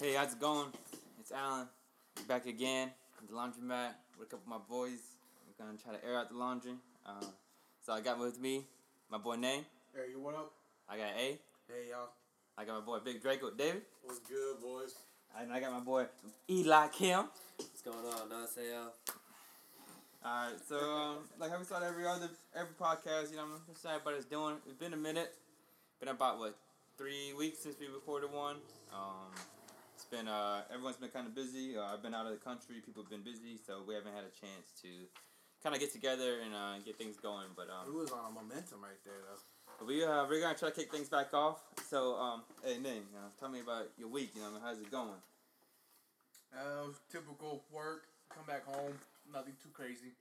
Hey, how's it going? It's Alan, back again at the laundromat with a couple of my boys. We're gonna try to air out the laundry. Uh, so I got with me my boy Name. Hey, you what up? I got A. Hey, y'all. I got my boy Big Draco David. What's good, boys? And I got my boy Eli Kim. What's going on? Naseo. Alright, so um, like how we start every other every podcast, you know, just everybody's doing. It's been a minute. Been about what three weeks since we recorded one. Um, it's been uh everyone's been kind of busy. Uh, I've been out of the country. People have been busy, so we haven't had a chance to kind of get together and uh, get things going. But um, We was on a momentum right there, though. we uh, we're gonna try to kick things back off. So um, hey Ning, uh, tell me about your week. You know, how's it going? Uh, typical work. Come back home. Nothing too crazy.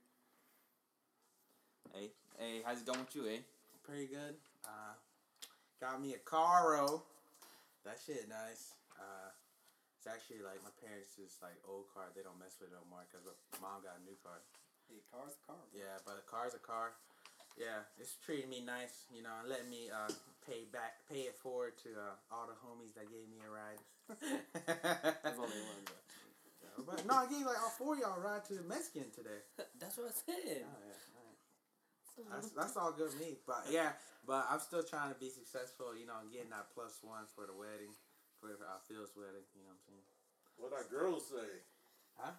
Hey, hey, how's it going with you? Eh? Pretty good. Uh, got me a Caro. That shit nice. Uh, it's actually like my parents' just like old car. They don't mess with it no more because mom got a new car. Hey, car's a car. Yeah, but a car's a car. Yeah, it's treating me nice, you know, and letting me uh, pay back, pay it forward to uh, all the homies that gave me a ride. There's only one, bro. but no, I gave like all four of y'all a ride to the Mexican today. That's what I said. Oh, yeah. That's, that's all good me. But yeah, but I'm still trying to be successful, you know, getting that plus one for the wedding, for uh, Phil's wedding, you know what I'm saying? What our girls say? Huh?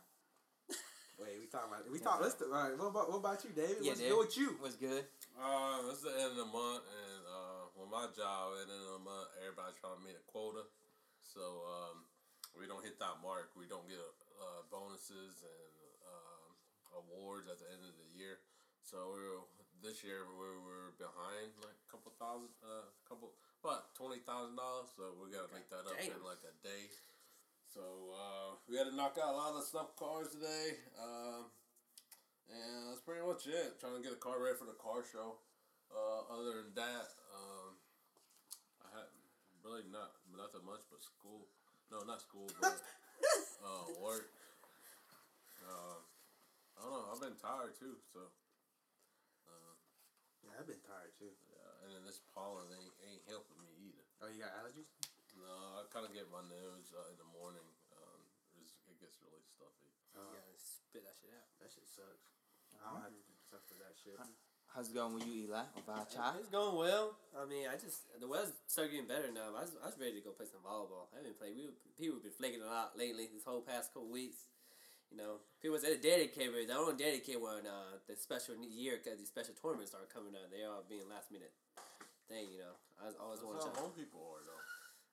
Wait, we talking about, we talk, let's, all right, what about, what about you, David? Yeah, What's Dave. good with you? What's good? Uh, it's the end of the month, and uh, with my job, at the end of the month, everybody's trying to meet a quota. So um, we don't hit that mark. We don't get uh, bonuses and um, awards at the end of the year. So we were, this year we were behind like a couple thousand, uh, couple about twenty thousand dollars. So we gotta make that up in like a day. So uh, we had to knock out a lot of stuff cars today. Um, and that's pretty much it. Trying to get a car ready for the car show. Uh, other than that, um, I had really not nothing much but school. No, not school, but uh, work. Uh, I don't know. I've been tired too, so uh, Yeah, I've been tired too. Yeah. And this pollen ain't, ain't helping me either. Oh, you got allergies? No, I kind of get my nose uh, in the morning. Um, it's, it gets really stuffy. Oh, You gotta spit that shit out. that shit sucks. I don't have to suffer that shit. How's it going with you, Eli? About child? It's going well. I mean, I just the weather's started getting better now. I was, I was ready to go play some volleyball. I haven't played. We people have been flaking a lot lately. This whole past couple weeks. You know, people say the dedicated. I don't dedicate when uh, the special year because these special tournaments are coming up. They are being last minute thing. You know, I was always That's want to. how home people are, though.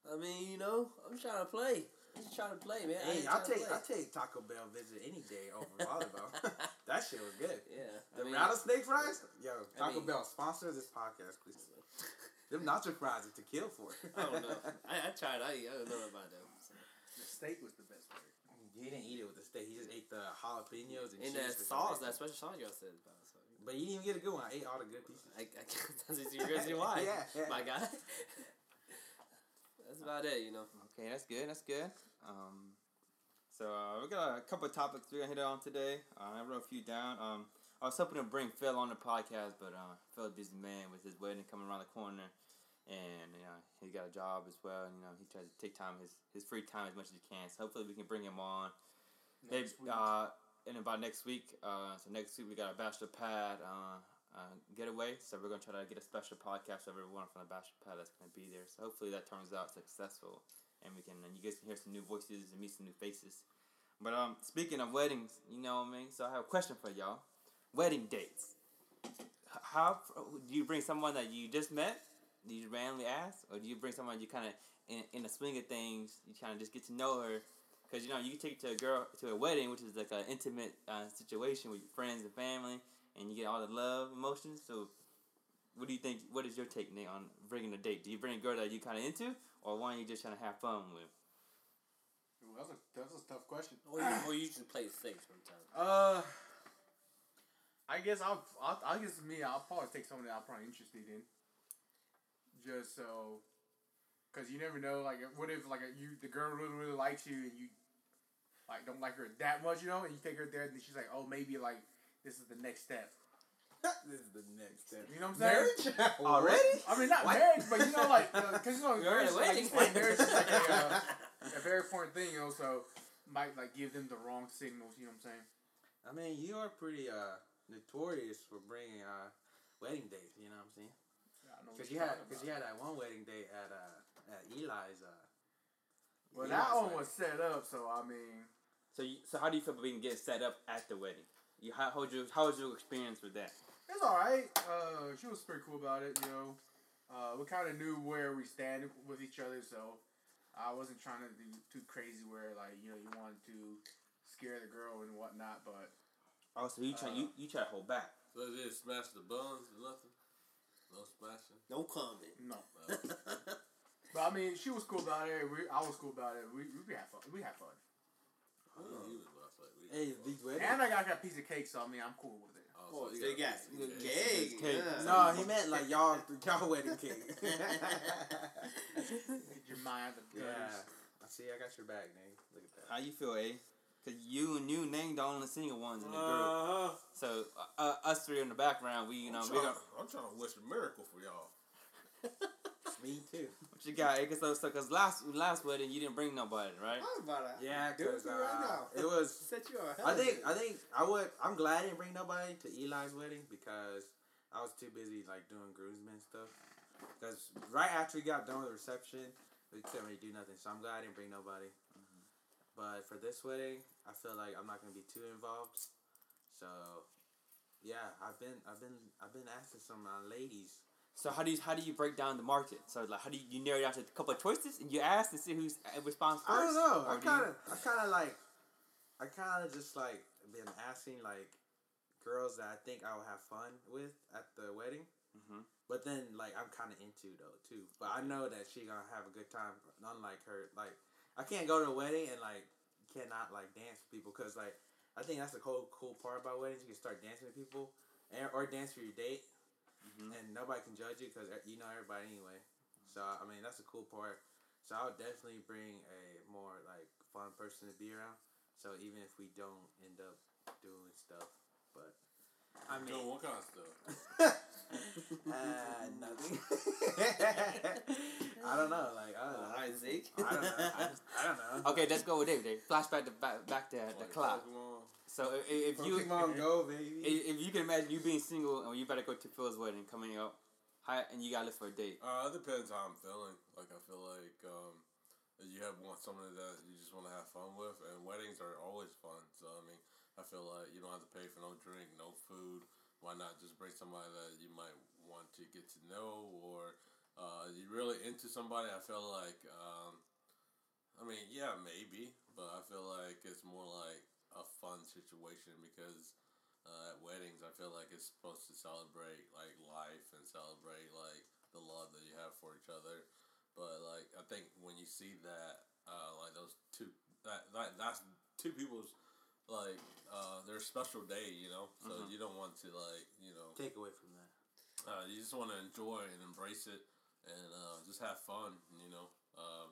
I mean, you know, I'm trying to play. I'm just trying to play, man. I Hey, ain't I'll take. I'll take Taco Bell visit any day over volleyball. that shit was good. Yeah, The I mean, rattlesnake fries? Yo, I Taco mean- Bell sponsor this podcast, please. Them nacho fries are to kill for. I don't know. I, I tried. I, I don't know about them. So. The steak was the best part. He didn't eat it with the steak. He just ate the jalapenos and And cheese that with sauce, that special sauce y'all said about. So. But you didn't even get a good one. I ate all the good pieces. I, I that's your reason why. Yeah, yeah. My God. that's about it, you know. Okay, that's good. That's good. Um, so uh, we got a couple of topics we're gonna hit on today. Uh, I wrote a few down. Um, I was hoping to bring Phil on the podcast, but uh, Phil's a busy man with his wedding coming around the corner, and you know he's got a job as well. And, you know he tries to take time his his free time as much as he can. So hopefully we can bring him on. Maybe Next week. uh, in about next week. Uh, so next week we got a bachelor pad uh, uh, getaway. So we're gonna try to get a special podcast of everyone from the bachelor pad that's gonna be there. So hopefully that turns out successful, and we can and you guys can hear some new voices and meet some new faces. But um, speaking of weddings, you know what I mean. So I have a question for y'all: wedding dates. How do you bring someone that you just met? Do you randomly ask, or do you bring someone you kind of in in the swing of things? You kind of just get to know her, because you know you can take to a girl to a wedding, which is like an intimate uh, situation with your friends and family, and you get all the love emotions. So, what do you think? What is your take, Nick, on bringing a date? Do you bring a girl that you kind of into, or one you just trying to have fun with? Ooh, that's a that's a tough question. Or you, or you should play it safe sometimes. Uh, I guess I'll, I'll I guess me I'll probably take someone that I'm probably interested in. Just so, cause you never know. Like, what if like you the girl really really likes you and you like don't like her that much, you know, and you take her there and she's like, oh maybe like this is the next step. this is the next step. You know what I'm saying? Marriage? Already? I mean, not What? marriage, but you know, like, because you know, You're at a marriage, like, wedding. like marriage is like a, uh, if very important thing. You know, so might like give them the wrong signals. You know what I'm saying? I mean, you are pretty uh notorious for bringing uh wedding dates. You know what I'm saying? Yeah, I know what Because you're you had because you had that one wedding date at uh at Eli's uh. Well, Eli's that one wedding. was set up, so I mean, So, you, so how do you feel about being getting set up at the wedding? You how, how was your how was your experience with that? it's all right. Uh, she was pretty cool about it. You know, uh, we kind of knew where we stand with each other, so I wasn't trying to do too crazy where like you know you wanted to scare the girl and whatnot, but Oh, so you try you, you try to hold back. So they didn't smash the buns or nothing? No smashing? No comment. no. Uh, But I mean, she was cool about it. We, I was cool about it. We, we had fun. We had fun. he was last night. We- Hey, these weddings. And I got a piece of cake, so I mean, I'm cool with it. Oh, so they you got a cake. Cake. yeah. No, he meant like y'all y'all wedding cake. Get your mind the yeah. I see. I got your bag, Nate. Look at that. How you feel, A? Cause you and you Nang the only single ones in the group. Uh-huh. So uh, us three in the background, we you know I'm, we trying, don't. I'm trying to wish a miracle for y'all. Me too. What you got? A? So so cause last last wedding you didn't bring nobody, right? How about that? Yeah, Do it because right uh, now. it was. Set you up. I think I think I would. I'm glad I didn't bring nobody to Eli's wedding because I was too busy like doing groomsmen stuff. Because right after we got done with the reception, we couldn't really do nothing. So I'm glad I didn't bring nobody. But for this wedding, I feel like I'm not gonna be too involved. So yeah, I've been I've been I've been asking some uh, ladies. So how do you how do you break down the market? So like how do you, you narrow down to a couple of choices and you ask to see who's uh, responds first? I don't know. I Or do you- kind of I kind of like I kind of just like been asking like girls that I think I will have fun with at the wedding. Mhm. But then, like, I'm kind of into though too. But I know that she gonna have a good time. Unlike her, like, I can't go to a wedding and like cannot like dance with people because like I think that's the cool cool part about weddings. You can start dancing with people, and, or dance for your date, Mhm. and nobody can judge you because you know everybody anyway. So I mean that's the cool part. So I'll definitely bring a more like fun person to be around. So even if we don't end up doing stuff, but I mean. Doing what kind of stuff? uh, nothing. I don't know. Like I don't know. Alright, Zeke. I don't know. I, just, I don't know. Okay, let's go with David. Dave. Flashback to back back to the Like clock. So if, if you Pokemon Go, baby. if, if you can imagine you being single and you better go to Phil's wedding coming up, how, and you gotta look for a date. Uh, it depends how I'm feeling. Like I feel like um, you have want somebody that you just want to have fun with, and weddings are always fun. So I mean, I feel like you don't have to pay for no drink, no food. Why not just bring somebody that you might want to get to know, or uh, you really into somebody? I feel like, um, I mean, yeah, maybe, but I feel like it's more like a fun situation because uh, at weddings, I feel like it's supposed to celebrate like life and celebrate like the love that you have for each other. But like I think when you see that, uh, like those two, that, that that's two people's like uh, their special day, you know. So Mhm. you don't want to like you know, Take away from that. uh, you just want to enjoy and embrace it and uh, just have fun, you know. Um,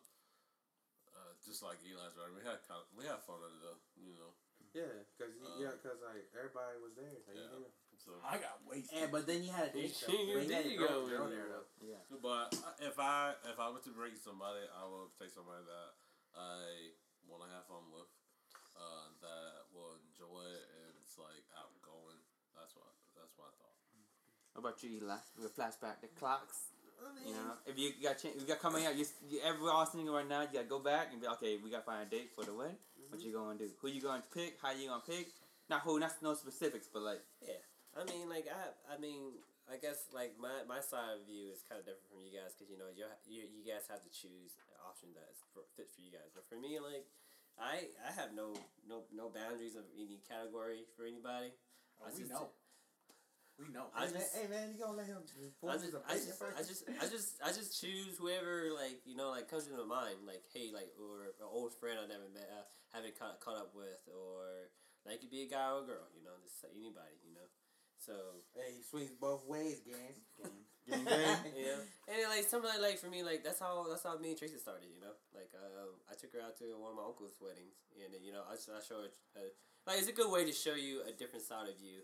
uh, just like Eli's right, we had kind we had fun at the you know. Yeah, cause you, Um, yeah, cause like everybody was there. Like, Yeah. you. So, I got wasted. Yeah, but then you had a date. though. There you had a girl, go. girl there though. Yeah. But if I if I were to bring somebody, I would take somebody that I want to have fun with, uh, that will enjoy it and it's like outgoing. That's what that's what I thought. What about you, Eli? We'll flashback the clocks. I You know, if you got ch- if you got coming out, you, you everyone all single right now. You gotta go back and be okay. We gotta find a date for the wedding. What mm-hmm. you gonna do? Who you gonna pick? How you gonna pick? Not who, not no specifics, but like yeah. I mean, like I, I mean, I guess like my, my side of view is kind of different from you guys because you know you you you guys have to choose an option that is for, fit for you guys. But for me, like I I have no no no boundaries of any category for anybody. Oh, I we just- know. We know. I Hey, man, just- hey man, you gonna let him I just, I just. I just, I just, I just choose whoever like you know like comes into my mind. Like hey, like or an old friend I never met, uh, haven't caught, caught up with, or like it could be a guy or a girl. You know, just anybody. You know, so Hey, he swings both ways, gang. Gang, gang. you know, and then, like something like, like for me, like that's how that's how me and Tracy started. You know, like um, I took her out to one of my uncle's weddings, and then, you know, I, I show her uh, like it's a good way to show you a different side of you.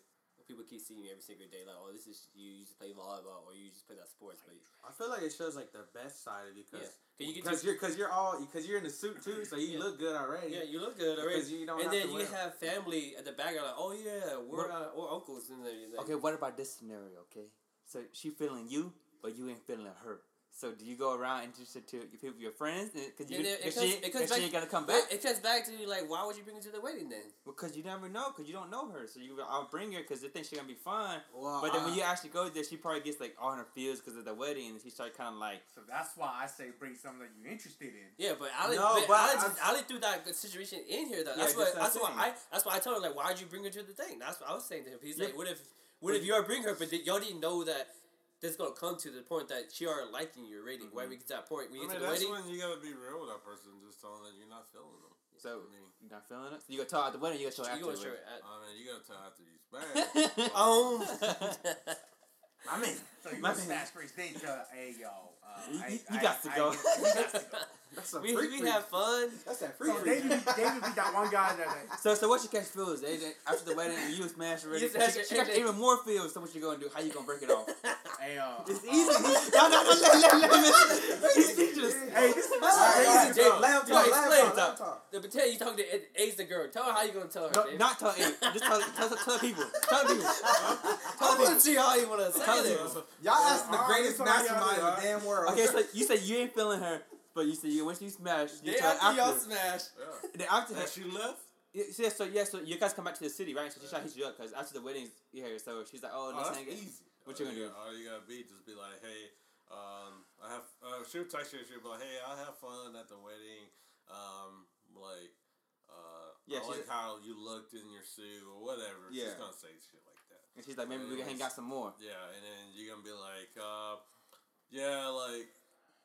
People keep seeing you every single day, like, oh, this is you. You just play volleyball, or you just play that sports, but I feel like it shows like the best side of you because Yeah, you because you're cause you're all, because you're in the suit too, so you Yeah. look good already. yeah, you look good already. Because you don't and then you wear- have family at the back are like, oh yeah, we're What- uh, we're uncles and everything. Okay, what about this scenario? Okay, so she feeling you, but you ain't feeling her. So do you go around introduce her to your people, your friends? Because you, it- it comes- she, it comes cause she back- ain't gonna come back. it comes back to you like, why would you bring her to the wedding then? Because you never know, because you don't know her. So you, I'll bring her because they think she's gonna be fun. Well, But then uh, when you actually go there, she probably gets like all her feels because of the wedding, and she starts kind of like, So that's why I say bring something that you're interested in. Yeah, but Ali, No, but but Ali, I- just, Ali threw that situation in here though. Yeah, That's what. just that That's why. I. That's why I told her like, why'd you bring her to the thing? That's what I was saying to him. He's Yeah. like, what if, what if you are bring her, but y'all didn't know that this gonna come to the point that she are liking you already. Why we get to that point? We I get mean, to the that's wedding. when you gotta be real with that person. Just tell them that you're not feeling them. so I mean, you not feeling it. So you gonna tell her at the wedding, you gonna show her You after gonna show wedding. it at- I mean, you gotta tell after you smash. Um. I mean, So you My gonna man. smash date to hey yo. Uh, You- I, you- I, got to I, go. You got to go. That's a we free we free. have fun. That's that free So free. David, be- David be that one guy that. that So, so what you catch feels? They, they, after the wedding, you smash already. You She, smash she, she got and then- even more feels. So what you gonna do? How you gonna break it off? hey uh, It's uh, easy. no, no, no, let, let, let, let, He's speechless. Hey, this is All right, all right, Jay, talk, let you talk, gotta let explain talk, let him it. talk. The pretend you talking to A- Ace the girl. Tell her how you gonna tell her. No, not tell him. Just tell, tell, tell, tell people. Tell people. Tell want to people. see how you wanna say Tell it. people. Y'all asking the greatest that's all y'all mastermind in the damn world. Okay, so you said you ain't feeling her, but you said you once you smash, you Day tell her after y'all after. smash. Yeah. Then after her, she left. yeah, so, so yeah, so you guys come back to the city, right? So she's trying to hit you up because after the wedding's here, so she's like, oh, Oh, let's that's hang easy. What you gonna do? Gotta, all you gotta be just be like, hey, um, I have. Uh, she'll text you. She'll be like, hey, I have fun at the wedding. Um, like, uh, Yeah, I she- like how you looked in your suit or whatever. Yeah. She's gonna say shit like that. And she's like, maybe we can hang out some more. Yeah, and then you're gonna be like, uh, yeah, like,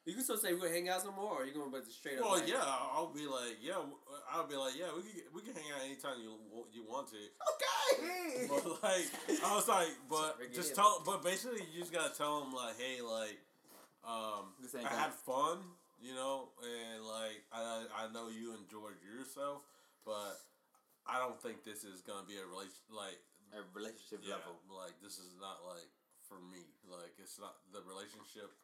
You can still say we're gonna hang out some more, or you gonna straight up? well, yeah, I'll be like, yeah, I'll be like, yeah, we can we can hang out anytime you you want to. Okay. But like, I was like, but just tell, but basically, you just gotta tell them like, hey, like, um, I gonna- had fun, you know, and like, I I know you enjoyed yourself, but I don't think this is gonna be a relation like A relationship yeah, level. like this is not like for me. Like it's not the relationship.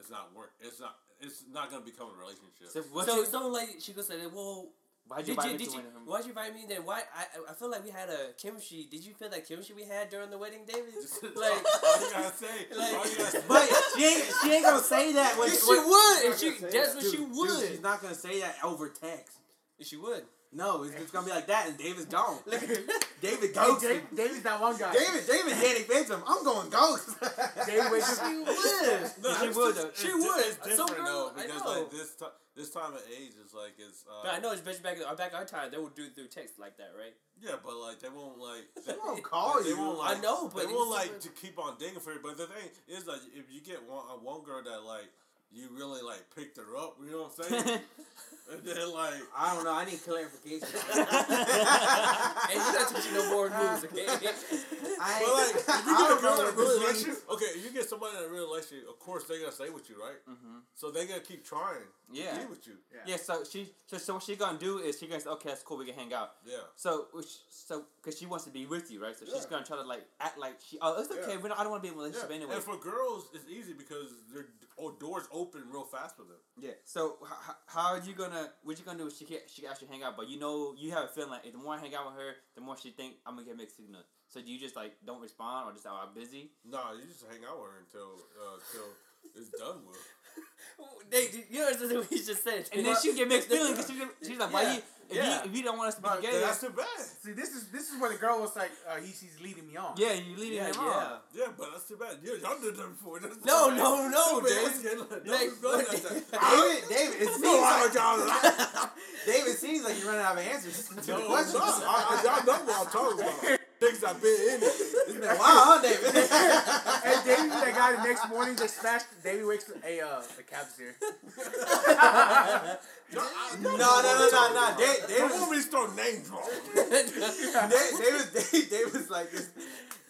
It's not work. It's not. It's not gonna become a relationship. So what so so like she could say, well, why'd you did invite you me did you one of them? why'd you invite me then? Why I I feel like we had a chemistry. Did you feel that chemistry we had during the wedding, David? like. all you gotta say. like- all you gotta say. But she ain't, she ain't gonna say that when Yes, she when- would. If she, not gonna say that's that. what she would. Dude, she's not gonna say that over text. she would. No, it's just gonna be like that, and David's gone. David Hey, ghost. Dave, David's that one guy. David, David, Danny Phantom. I'm going ghost. David. She would. No, She it's would, just-. It's She would. It's different girl- though because like this time, this time of age is like it's. Uh, But I know, especially back in back our time, they would do it through text like that, right? Yeah, but like they won't like. They They, won't call they you. won't I know, but they won't like to keep on digging for it. But the thing is like if you get one uh, one girl that like you really like picked her up, you know what I'm saying? and then like I don't know. I need clarification. and you not teaching no more moves, okay? I But like, if you get a don't girl know in a what real this relationship, means. okay, if you get somebody in a real relationship, of course they're gonna stay with you, right? hmm So they're gonna keep trying Yeah. to be with you. Yeah, so she so, so what she gonna do is she gonna say, okay, that's cool, we can hang out. Yeah. So which so because she wants to be with you, right? So she's gonna try to like act like she oh it's okay, Yeah. we're not, I don't want to be in a yeah. relationship anyway. And for girls, it's easy because their oh, doors open real fast with them. Yeah. So how, how are you gonna what you gonna do? Is she can she can actually hang out, but you know you have a feeling like the more I hang out with her, the more she think I'm gonna get mixed signals. So do you just like don't respond or just oh, I'm busy? Nah, you just hang out with her until uh, until it's done with. they, you know what he just said. And then she get mixed feelings because she, she's like, why you if Yeah. you if you don't want us to be But together, That's too bad. See, this is this is where the girl was like, uh, he, he's leading me on. yeah, you leading yeah, him yeah. on. Yeah, but that's too bad. Yeah, y'all did that before. That's too No, bad. no, no, Nobody Dave. else can- Like, what- that. David, David, it seems like y'all. David seems like you're running out of answers to No, no, I, I, y'all know what I'm talking about. Things I've been in it. It's been a while, huh, David? Hey, David, that guy the next morning they smashed. David wakes up. Hey, uh, the cab's here. No, I- no, no, no, no, no. David, Don't David, want me to start name dropping. David, David, David was like this.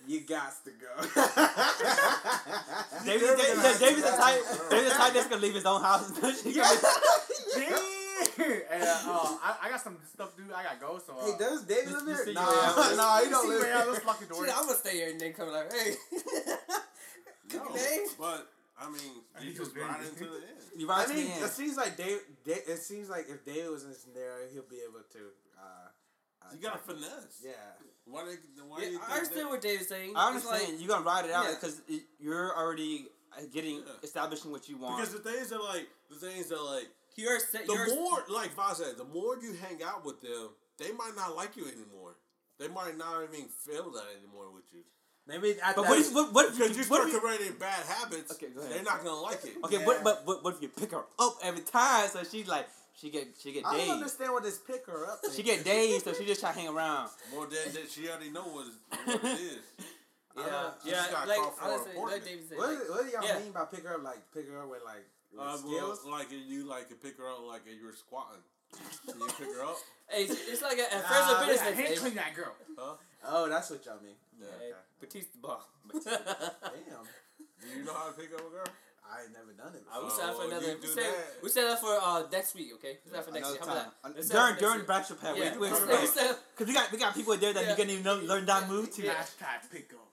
You got to go. David, never David, gonna David's the to type. David's the type that's gonna leave his own house. Yeah. Gonna- and, uh, uh, I, I got some stuff dude. I got to go. So. Uh, Hey, does David You- live you here? see Nah, your way nah, he don't see live here. Let's lock the door. Shit, I'm gonna stay here and then come like, hey. No, but I mean, I you think it was just very right good. into the end. You I right to mean, it seems like Dave, Dave. It seems like if David was in there, he'll be able to. Uh, uh, You got to finesse. Yeah. Why? They, why do you think I understand that- what Dave's saying. I It's understand like- you're gonna ride it out Yeah. because you're already uh, getting Yeah. establishing what you want. Because the things that like the things that like you're, sa- the you're more like Voss said, the more you hang out with them, they might not like you anymore. They might not even feel that anymore with you. Maybe at but that, what if what, what if Because you start if creating bad habits, Okay, go ahead. they're not gonna like it. okay, Yeah. what, but what, what if you pick her up every time so she's like she get she get I don't understand what this pick her up. She get dazed so she just try to hang around. More than that, she already know what, what it is. yeah, yeah, like honestly, like David said, What, like, what do y'all Yeah. mean by pick her up? Like pick her up with like with Uh, skills? well, like you like to pick her up like you were squatting. Can you pick her up? hey, it's, it's like a, at Nah, first a yeah, business. I hey, hand clean that girl. Huh? Oh, that's what y'all mean. Yeah. hey, Batista ball. Damn, Do you know how to pick up a girl? I ain't never done it. Uh, we Before. set up for Oh, another. you We set, we set up for uh next week. Okay, we set up for next Another week. How about time. that? Let's set up During during next bachelor pad, week. we, Yeah, we, we, set Cause we got we got people there that Yeah. you can even learn, learn that move to. Yeah. Hashtag pick up.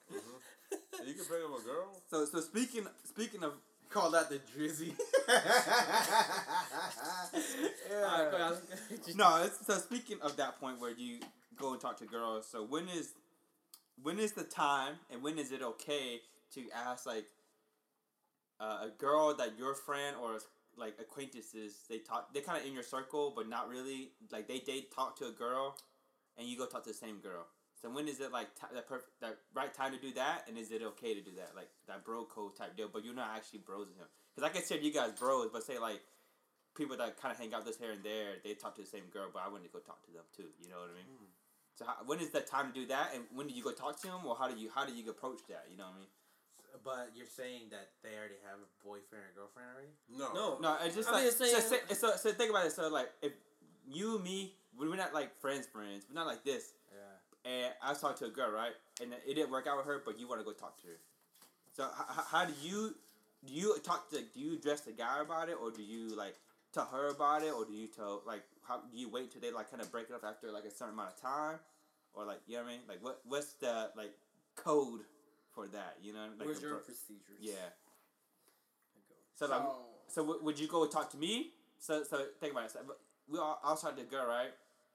You can pick up a girl. So so speaking speaking of Call that the drizzy. Yeah. no, it's, so speaking of that point where you go and talk to girls, so when is when is the time and when is it okay to ask like uh, a girl that your friend or like acquaintances they talk they kind of in your circle but not really like they they talk to a girl and you go talk to the same girl. So when is it like t- that perfect that right time to do that and is it okay to do that like that bro code type deal? But you're not actually bros with him because like I consider you guys bros, but say like people that kind of hang out this here and there, they talk to the same girl, but I want to go talk to them too. You know what I mean? Mm. So how, when is the time to do that, and when do you go talk to them, or how do you how do you approach that? You know what I mean? But you're saying that they already have a boyfriend or girlfriend already? No. No, No, it's just I like mean, it's so, saying- so, so, so think about it. So like if you and me, we're not like friends, friends. We're not like this. Yeah. And I was talking to a girl, right? And it didn't work out with her, but you want to go talk to her. So h- h- how do you do you talk to do you address the guy about it, or do you like tell her about it, or do you tell like how do you wait till they like kind of break it up after like a certain amount of time, or like you know what I mean? Like what what's the like code for that? You know, like Where's your pro- procedures? yeah. So like So, so w- would you go talk to me? So so think about it. So, we all I was talking to a girl, right?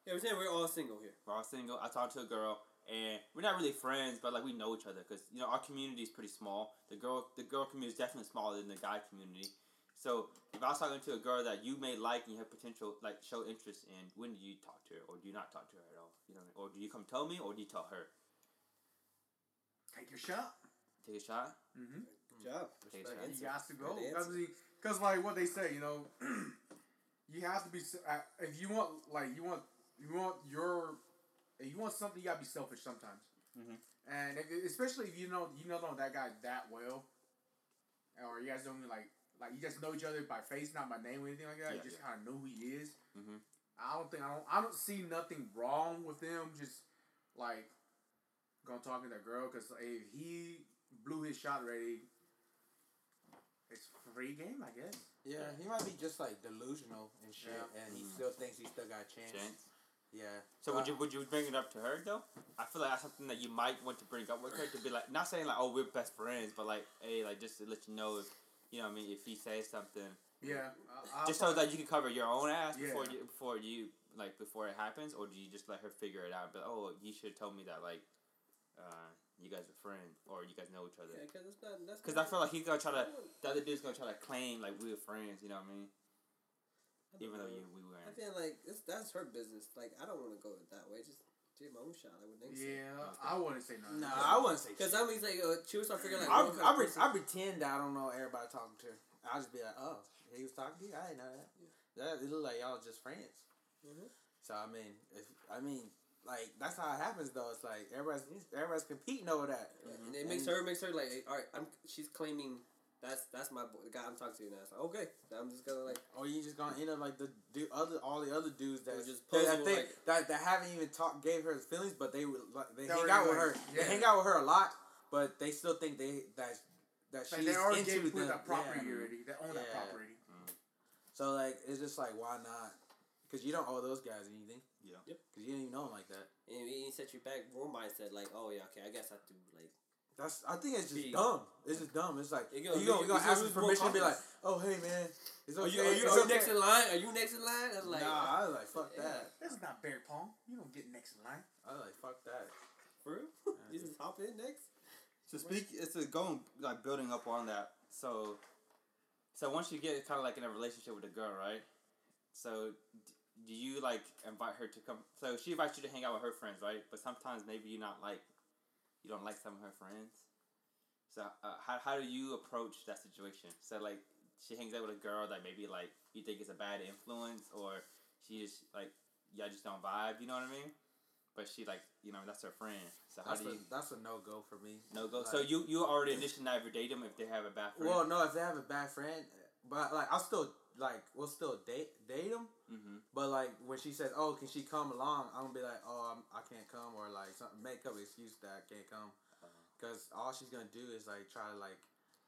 Yeah, we're saying we're all single here. We're all single. I talked to a girl, and we're not really friends, but like we know each other because you know our community is pretty small. The girl the girl community is definitely smaller than the guy community. So if I was talking to a girl that you may like and you have potential like show interest in, when do you talk to her, or do you not talk to her at all? You know, or do you come tell me, or do you tell her? take your shot. Take a shot. Mm-hmm. Good job. Take a shot. You got to go Good answer. because like what they say, you know, you have to be. uh, If you want, like, you want, you want your, if you want something, you gotta be selfish sometimes. Mhm. And if, especially if you know you don't know that guy that well, or you guys don't like like you just know each other by face, not by name or anything like that. Yeah, you just yeah. kind of know who he is. Mhm. I don't think I don't I don't see nothing wrong with them. Just like gonna talk to that girl because if he blew his shot already, it's free game, I guess. Yeah, he might be just like delusional and shit, Yeah. and he Mm. still thinks he still got a chance. Chance. Yeah. So would you would you bring it up to her though? I feel like that's something that you might want to bring up with her to be like not saying like oh we're best friends, but like hey like just to let you know if you know what I mean if he says something Yeah, I, just so that you can cover your own ass before Yeah. you before you like before it happens, or do you just let her figure it out? But oh, you should tell me that like uh, you guys are friends or you guys know each other. Yeah, because. That's Because I feel like he's gonna try to the other dude's gonna try to claim like we are friends. You know what I mean? I don't Even though know. you we weren't. feel like it's, that's her business. Like I don't want to go that way. Just take my own shot. I would think. yeah, I wouldn't say nothing. No, I wouldn't say. Because shit. I'm just like uh, she was start figuring like. I I, kind of pre- person- I pretend that I don't know everybody talking to. her. I'll just be like, oh, he was talking to you. I didn't know that. That it look like y'all just friends. Mhm. So I mean, if I mean, like that's how it happens though. It's like everybody's everybody's competing over that. And it makes And- her makes her like, all right, I'm. She's claiming that's that's my boy, the guy I'm talking to now. It's like okay, I'm just gonna like. Oh, you just gonna end up like the du- other all the other dudes that just that, posable, that, they, like- that that haven't even talked gave her feelings, but they would like, they They hang already, out with like, her. They hang out with her a lot, but they still think they that that Like she's they already into gave them. that property Yeah. already. They own that Yeah. property. Mm. So like it's just like why not? Because you don't owe those guys anything. Yeah. Yep. Because you didn't even know them like that. And he set you back more mindset like, oh yeah, okay, I guess I have to like That's I think it's just Be- dumb. It's just dumb. It's like You you go- go, you- you you gonna ask for permission and be like, oh hey man, it's Are you, are you, it's are you okay. next in line? Are you next in line? That's like, nah, I was like fuck Yeah. that. This is not beer pong. You don't get next in line. I was like fuck that. for real? you just hop in next? So speak, it's a going like building up on that. So, so once you get kind of like in a relationship with a girl, right? So, do you like invite her to come? So she invites you to hang out with her friends, right? But sometimes maybe you're not like, you don't like some of her friends. So uh, how how do you approach that situation? So like she hangs out with a girl that maybe like you think is a bad influence, or she just like y'all just don't vibe. You know what I mean? But she like you know that's her friend. So how That's do a, you? that's a no go for me. No go. Like- so you you already initially never date them if they have a bad friend. Well, no, if they have a bad friend, but like I'll still like we'll still date date them. But like when she says, "Oh, can she come along?" I'm gonna be like, "Oh, I'm, I can't come," or like something, make up an excuse that I can't come, uh-huh. because all she's gonna do is like try to like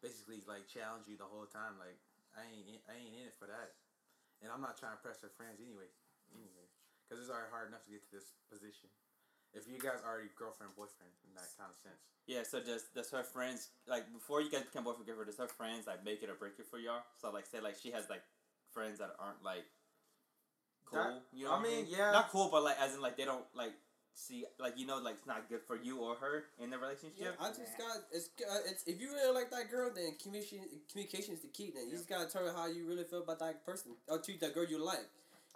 basically like challenge you the whole time. Like I ain't in- I ain't in it for that, and I'm not trying to press her friends anyway. Anyway, because it's already hard enough to get to this position. If you guys already girlfriend boyfriend in that kind of sense. Yeah. So does does her friends like before you guys become boyfriend girlfriend? Does her friends like make it or break it for y'all? So like say like she has like friends that aren't like cool. That- you know, I what mean, yeah. not cool, but like as in like they don't like see like you know like it's not good for you or her in the relationship. Yeah, I just got it's, uh, it's if you really like that girl, then communication communication is the key. Then you just gotta tell her how you really feel about that person or treat that girl you like.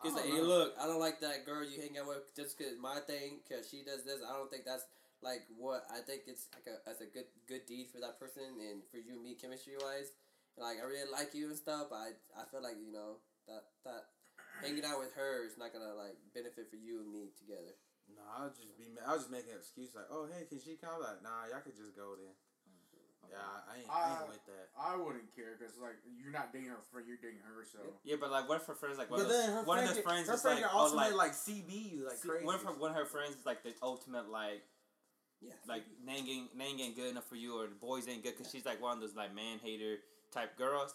Cause like, don't hey, look, I don't like that girl you hang out with just cause my thing, cause she does this. I don't think that's like what I think it's like a as a good good deed for that person and for you and me chemistry wise. Like I really like you and stuff, I I feel like you know that that hanging out with her is not gonna like benefit for you and me together. No, I'll just be. ma- I'll just make an excuse like, "Oh, hey, can she come?" Like, nah, y'all could just go then. Yeah, I ain't, I ain't Uh, with that. I wouldn't care because like you're not dating her friend, you're dating her. So Yeah, but like what if her friends like one But of those, then her one of friend, those can- friends her is friend like can oh, like, like CB you like see, crazy. what if her, one of her friends is like the ultimate like Yeah, like Nang ain't, Nang ain't good enough for you or the boys ain't good because she's like one of those like man hater type girls.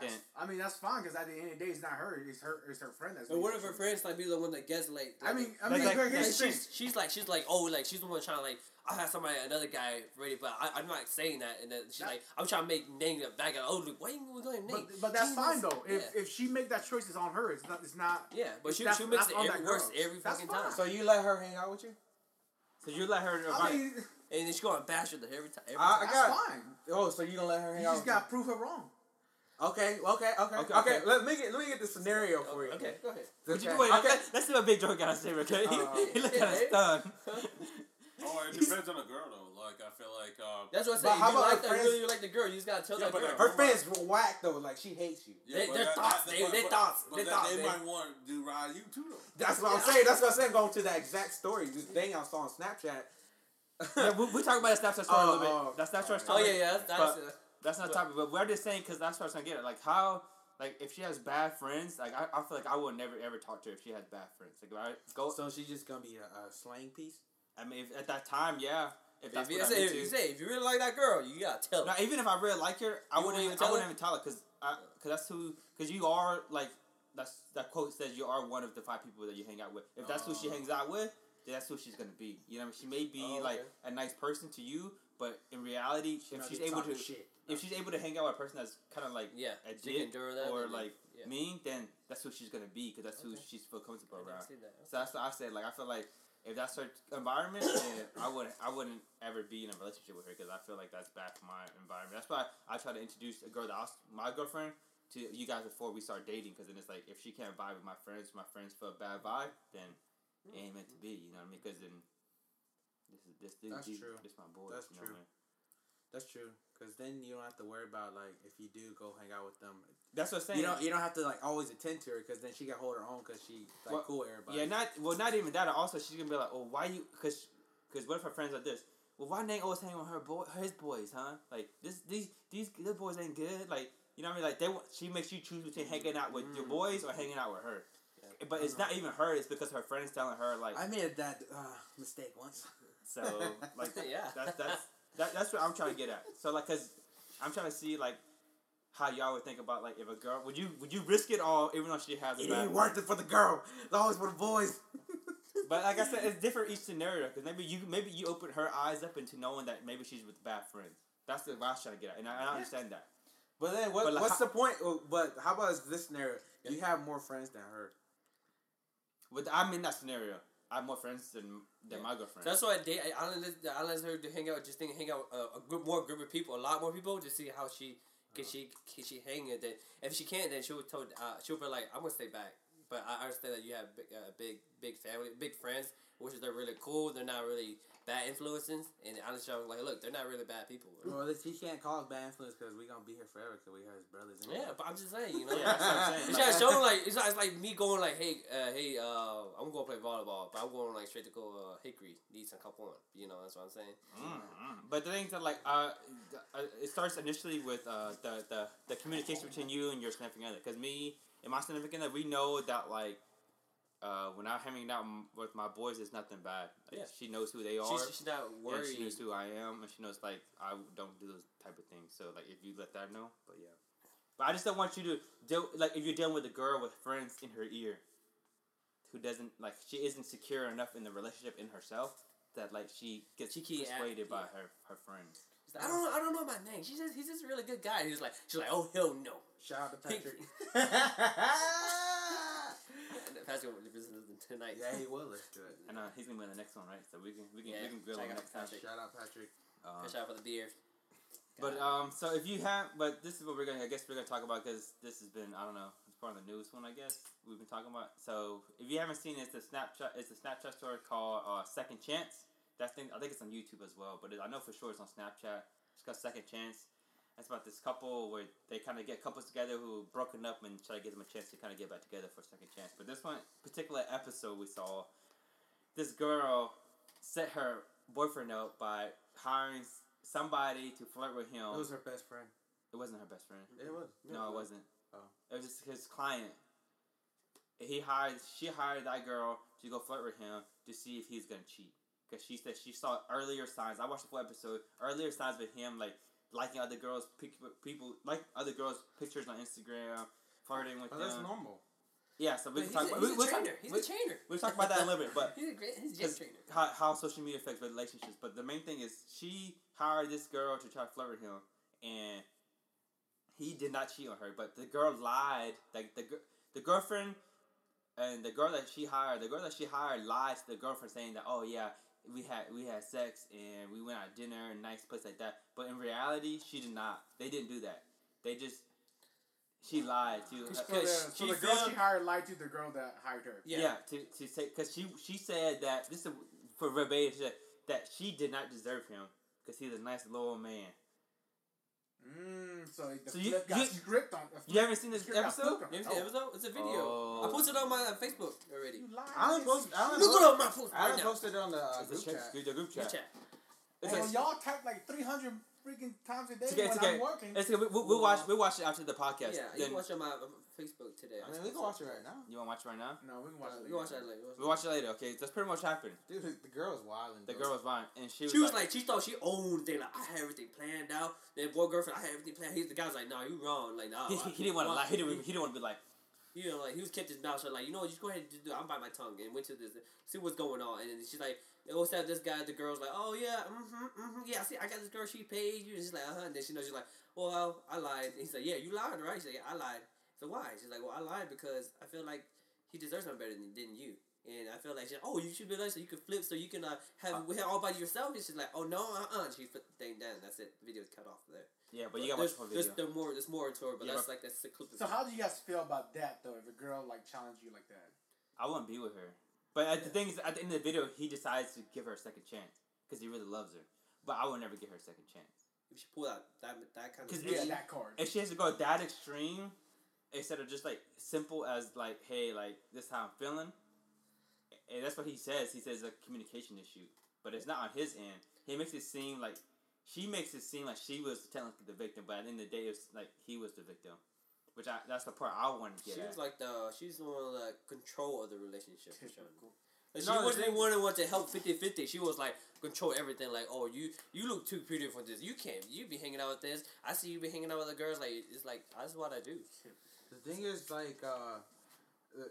That's, Then- I mean that's fine because at the end of the day, it's not her. It's her. It's her friend. That's. But what if making her sure. friends like be the one that gets like? I mean, I mean, like- here's Like she's she's like she's like oh like she's the one trying to like I have somebody another guy ready but I I'm not saying that and then she's That- like I'm trying to make Nang a bad guy oh look, why you going Nang But, but that's Jesus. fine though. If yeah. if she make that choice, it's on her. It's not. It's not. yeah but she that's- she makes it on every that worse girl. every That's fucking fine. time so you let her hang out with you? So you let her I mean, and then she go on bash with her every time every I- time. I that's got- fine. Oh, so you gonna let her hang You out? just with got to prove her wrong. You? Okay, okay, okay, Okay, okay. okay. Let me get let me get the scenario for you. okay go ahead Would you Okay. do? Okay. Let's, let's see what Big Joe got to say, okay? Uh, he look kind of stunned. Oh, it depends on the girl though. Like I feel like uh, that's what I But say if how you about like her that friends- really you like the girl you just gotta tell Yeah, that but girl her Her friends whack though, like she hates you. They- their thoughts, they- their thoughts, But their thoughts, they man. might want to do ride you too though. That's what I'm saying. That's what I'm saying. Going to that exact story. This thing I saw on Snapchat. yeah, we, we talk about that Snapchat story a little bit. Oh, oh. That Snapchat Oh, story. oh yeah yeah that's, that's But- uh, That's not the topic, but we're just saying because that's what I was trying to get at. Like how, like if she has bad friends, like I, I feel like I would never ever talk to her if she has bad friends. Like right, go. So she's just gonna be a, a slang piece. I mean, if, at that time, yeah. If that's if you what say I if need you say if you really like that girl you gotta tell her Now, even if I really like her, I wouldn't wouldn't even, I wouldn't her? even tell her because because that's who because you are like that's that quote says you are one of the five people that you hang out with. If that's who she Oh. hangs out with, then that's who she's gonna be. You know, what I mean? she may be Oh, like okay. a nice person to you, but in reality, She if she's able to shit. If she's able to hang out with a person that's kind of like yeah a she can dick endure that or like yeah. mean, then that's who she's gonna be because that's who Okay. she's feel comfortable I around. didn't see that. So that's what I said. Like I feel like if that's her environment, then I wouldn't I wouldn't ever be in a relationship with her because I feel like that's bad for my environment. That's why I try to introduce a girl that I was, my girlfriend to you guys before we start dating because then it's like if she can't vibe with my friends, my friends feel a bad vibe, then it ain't meant to be. You know what I mean? Because then this is this dude, That's this, true. this my boy. That's you know true. What I mean? That's true. Cause then you don't have to worry about like if you do go hang out with them. That's what I'm saying. You don't you don't have to like always attend to her because then she can hold her own because she like Well, cool with everybody. Yeah, not well, not even that. Also, she's gonna be like, "Oh, why you?" Because, because what if her friends like this? Well, why Nate always hang with her boy, his boys, huh? Like this, these, these, the boys ain't good. Like you know what I mean? Like they, she makes you choose between hanging out with your Mm. boys or hanging out with her. Yeah. But it's not even her. It's because her friends telling her like I made that uh, mistake once. so. Like yeah that's that's that, that's what I'm trying to get at. So like, cause I'm trying to see like how y'all would think about like if a girl would you would you risk it all even though she has a It bad ain't worth it for the girl. It's always for the boys. But But like I said, it's different each scenario because maybe you maybe you open her eyes up into knowing that maybe she's with bad friends. That's the what I was trying to get at, and I, I understand that. But then what, But like what's how- the point? But how about this scenario? You have more friends than her. But I'm in that scenario. I have more friends than than Yeah. my girlfriend. That's why I date. I let I let her to hang out. Just think, hang out uh, a group, more group of people, a lot more people, to see how she can she can she hang it. Then if she can't, then she'll told uh, she'll be like, I'm gonna stay back. But I understand that you have big, uh, big big family, big friends, which is they're really cool. They're not really bad influences, and honestly, I'm like, look, they're not really bad people. Well, this, he can't call us bad influence because we gonna be here forever because we are his brothers. anyway. Yeah, but I'm just saying, you know. Yeah, that's what I'm saying. It's trying to show like it's not it's like me going like, hey, uh, hey, uh, I'm gonna play volleyball, but I'm going like straight to go uh, Hickory, need some cup one. You know, that's what I'm saying. Mm-hmm. But the things that like uh, uh, it starts initially with uh the, the the communication between you and your significant other. Cause me and my significant other, we know that like. Uh, when I'm hanging out with my boys, it's nothing bad. Like, Yeah. She knows who they are. She's, she's not and worried. she knows who I am, and she knows like I don't do those type of things. So like if you let that know, but yeah. But I just don't want you to deal like if you're dealing with a girl with friends in her ear, who doesn't like she isn't secure enough in the relationship in herself that like she gets She can't act- persuaded by yeah. her her friends. Like, I don't know. I don't know my name. She's just he's just a really good guy. He's like she's like oh hell no. Shout out to Patrick. And Patrick will listen to them tonight. yeah, he will. Let's do it. And uh, he's gonna be on the next one, right? So we can we can Yeah, we can grill check him out next time. Patrick. Shout out Patrick. Um, Fish out for the beer. But um, so if you have, but this is what we're gonna, I guess we're gonna talk about because this has been, I don't know, it's part of the newest one, I guess we've been talking about. So if you haven't seen it, it's the Snapchat, it's a Snapchat story called uh, Second Chance. That thing, I think it's on YouTube as well, but it, I know for sure it's on Snapchat. It's called Second Chance. It's about this couple where they kind of get couples together who broken up and try to give them a chance to kind of get back together for a second chance. But this one particular episode we saw, this girl set her boyfriend up by hiring somebody to flirt with him. It was her best friend. It wasn't her best friend. It was. No, it wasn't. Oh. It was just his client. He hired. She hired that girl to go flirt with him to see if he's gonna cheat. Cause she said she saw earlier signs. I watched the full episode. Earlier signs of him like liking other girls, pic- people like other girls' pictures on Instagram, flirting with Oh, that's normal. Yeah, so we But can talk. a, about, he's we, a we'll trainer. talk, he's we, a trainer. we'll talk about that in a little bit, but he's a great. He's 'Cause trainer. how, how social media affects relationships. But the main thing is she hired this girl to try to flirt with him, and he did not cheat on her. But the girl lied. Like the the girlfriend and the girl that she hired, the girl that she hired lied to the girlfriend saying that, oh yeah, we had we had sex and we went out to dinner in a nice place like that. But in reality, she did not. They didn't do that. They just she lied to. So the, Because so she the girl felt- she hired lied to the girl that hired her. Yeah. yeah, to, to say because she she said that this is for verbatim she said that she did not deserve him because he's a nice loyal man. Mm, so the So you- flip got you- script on. the You haven't seen this script episode? flipped. You ever Oh. seen the episode? It's a video. I Oh. posted it on my uh, Facebook already. You lied. I don't post. I don't Look it up my Facebook. I right don't now. posted it on the uh, It's a group chat, chat. the group chat. Chat. It's Hey, a- y'all type like 300 freaking times a day It's okay, when it's okay. I'm working. It's okay. We, we'll, we'll watch. We'll watch it after the podcast. Yeah, you then can watch it on my uh, Facebook today. I mean, we can watch it right now, you want to watch it right now? no, we can watch Uh, it. you watch that later. We'll watch it later. Okay, that's pretty much happened. dude. The girl was wild. The girl was fine, and she was, She was like, she thought she owned thing. Like, I had everything planned out. Then boy, girlfriend, I had everything planned. He's the guy's like, nah, you wrong. Like, nah. he, he didn't want to lie. He didn't. He didn't want to be like. you know, like he was kept his mouth shut. Like, you know, what, just go ahead and just do. it. I'm bite my tongue and went to this, see what's going on. And then she's like, they always have this guy. The girl's like, oh yeah, mm-hmm, mm-hmm, yeah. See, I got this girl. She paid you. And she's like, uh huh. And then she knows she's like, well, I lied. And he's like, yeah, you lied, right? She's like, yeah, I lied. So why? She's like, well, I lied because I feel like he deserves something better than, than you. And I feel like she's oh, you should be like so you can flip so you can uh, have Uh, it all by yourself. And she's like, oh no, uh uh She put the thing down. That's it. The video's cut off there. Yeah, but you gotta watch there's, the video. there's more. There's more to it, but Yeah, that's but- like that's the clip. So how do you guys feel about that though? If a girl like challenged you like that? I wouldn't be with her. But uh, the thing is, at the end of the video, he decides to give her a second chance because he really loves her. But I would never give her a second chance. If she pull out that that kind of. 'Cause stuff. Yeah, she- that card. If she has to go that extreme, instead of just like simple as like, hey, like this is how I'm feeling, and that's what he says. He says a communication issue, but it's not on his end. He makes it seem like she makes it seem like she was technically the victim, but at the end of the day, it's like he was the victim. Which I that's the part I want to get She at. like the she's the one like control of the relationship. for Like, she No, the wasn't thing- the one who wanted to help 50-50. She was like control everything. Like, oh, you you look too pretty for this. You can't. You be hanging out with this. I see you be hanging out with the girls. Like, it's like that's what I do. The thing is, like, uh,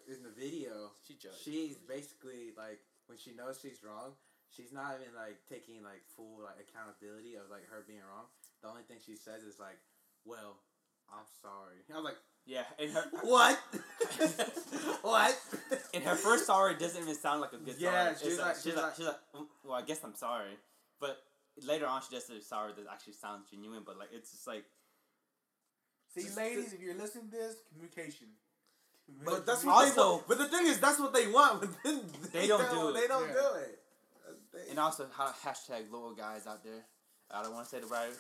in the video, She judged. she's basically like when she knows she's wrong, she's not even like taking like full like accountability of like her being wrong. The only thing she says is like, "Well, I'm sorry." I was like, Yeah, and her "What? what?" and her first sorry doesn't even sound like a good Yeah, sorry. she's like- she's she's like, like- she's like, "Mm, well, I guess I'm sorry, but later on she does a sorry that actually sounds genuine. But like, it's just like, See, Just- ladies, if you're listening to this, communication. But that's Also- they want. But the thing is, that's what they want. But then They don't do it. They don't Yeah. do it. They- and also ha- hashtag loyal guys out there. I don't want to say the right.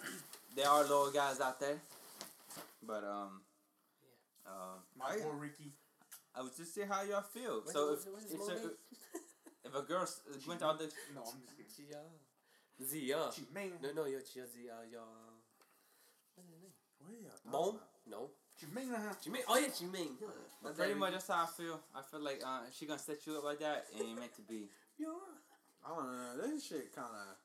There are loyal guys out there, but um, uh, My I, poor Ricky. I was just see how y'all feel. What's so the- if what's if, mom if a girl s- went to all the No, I'm just kidding. Gia. Zia. She man. No, no, yo, Gia, Zia, yo. What's her name? What are y'all talking Mom? about? No. She man. huh? Jimmy. Oh yeah, Jimmy. But pretty much that's how I feel. I feel like uh, she gonna set you up like that, it ain't meant to be. Yeah. I don't know. This shit kind of.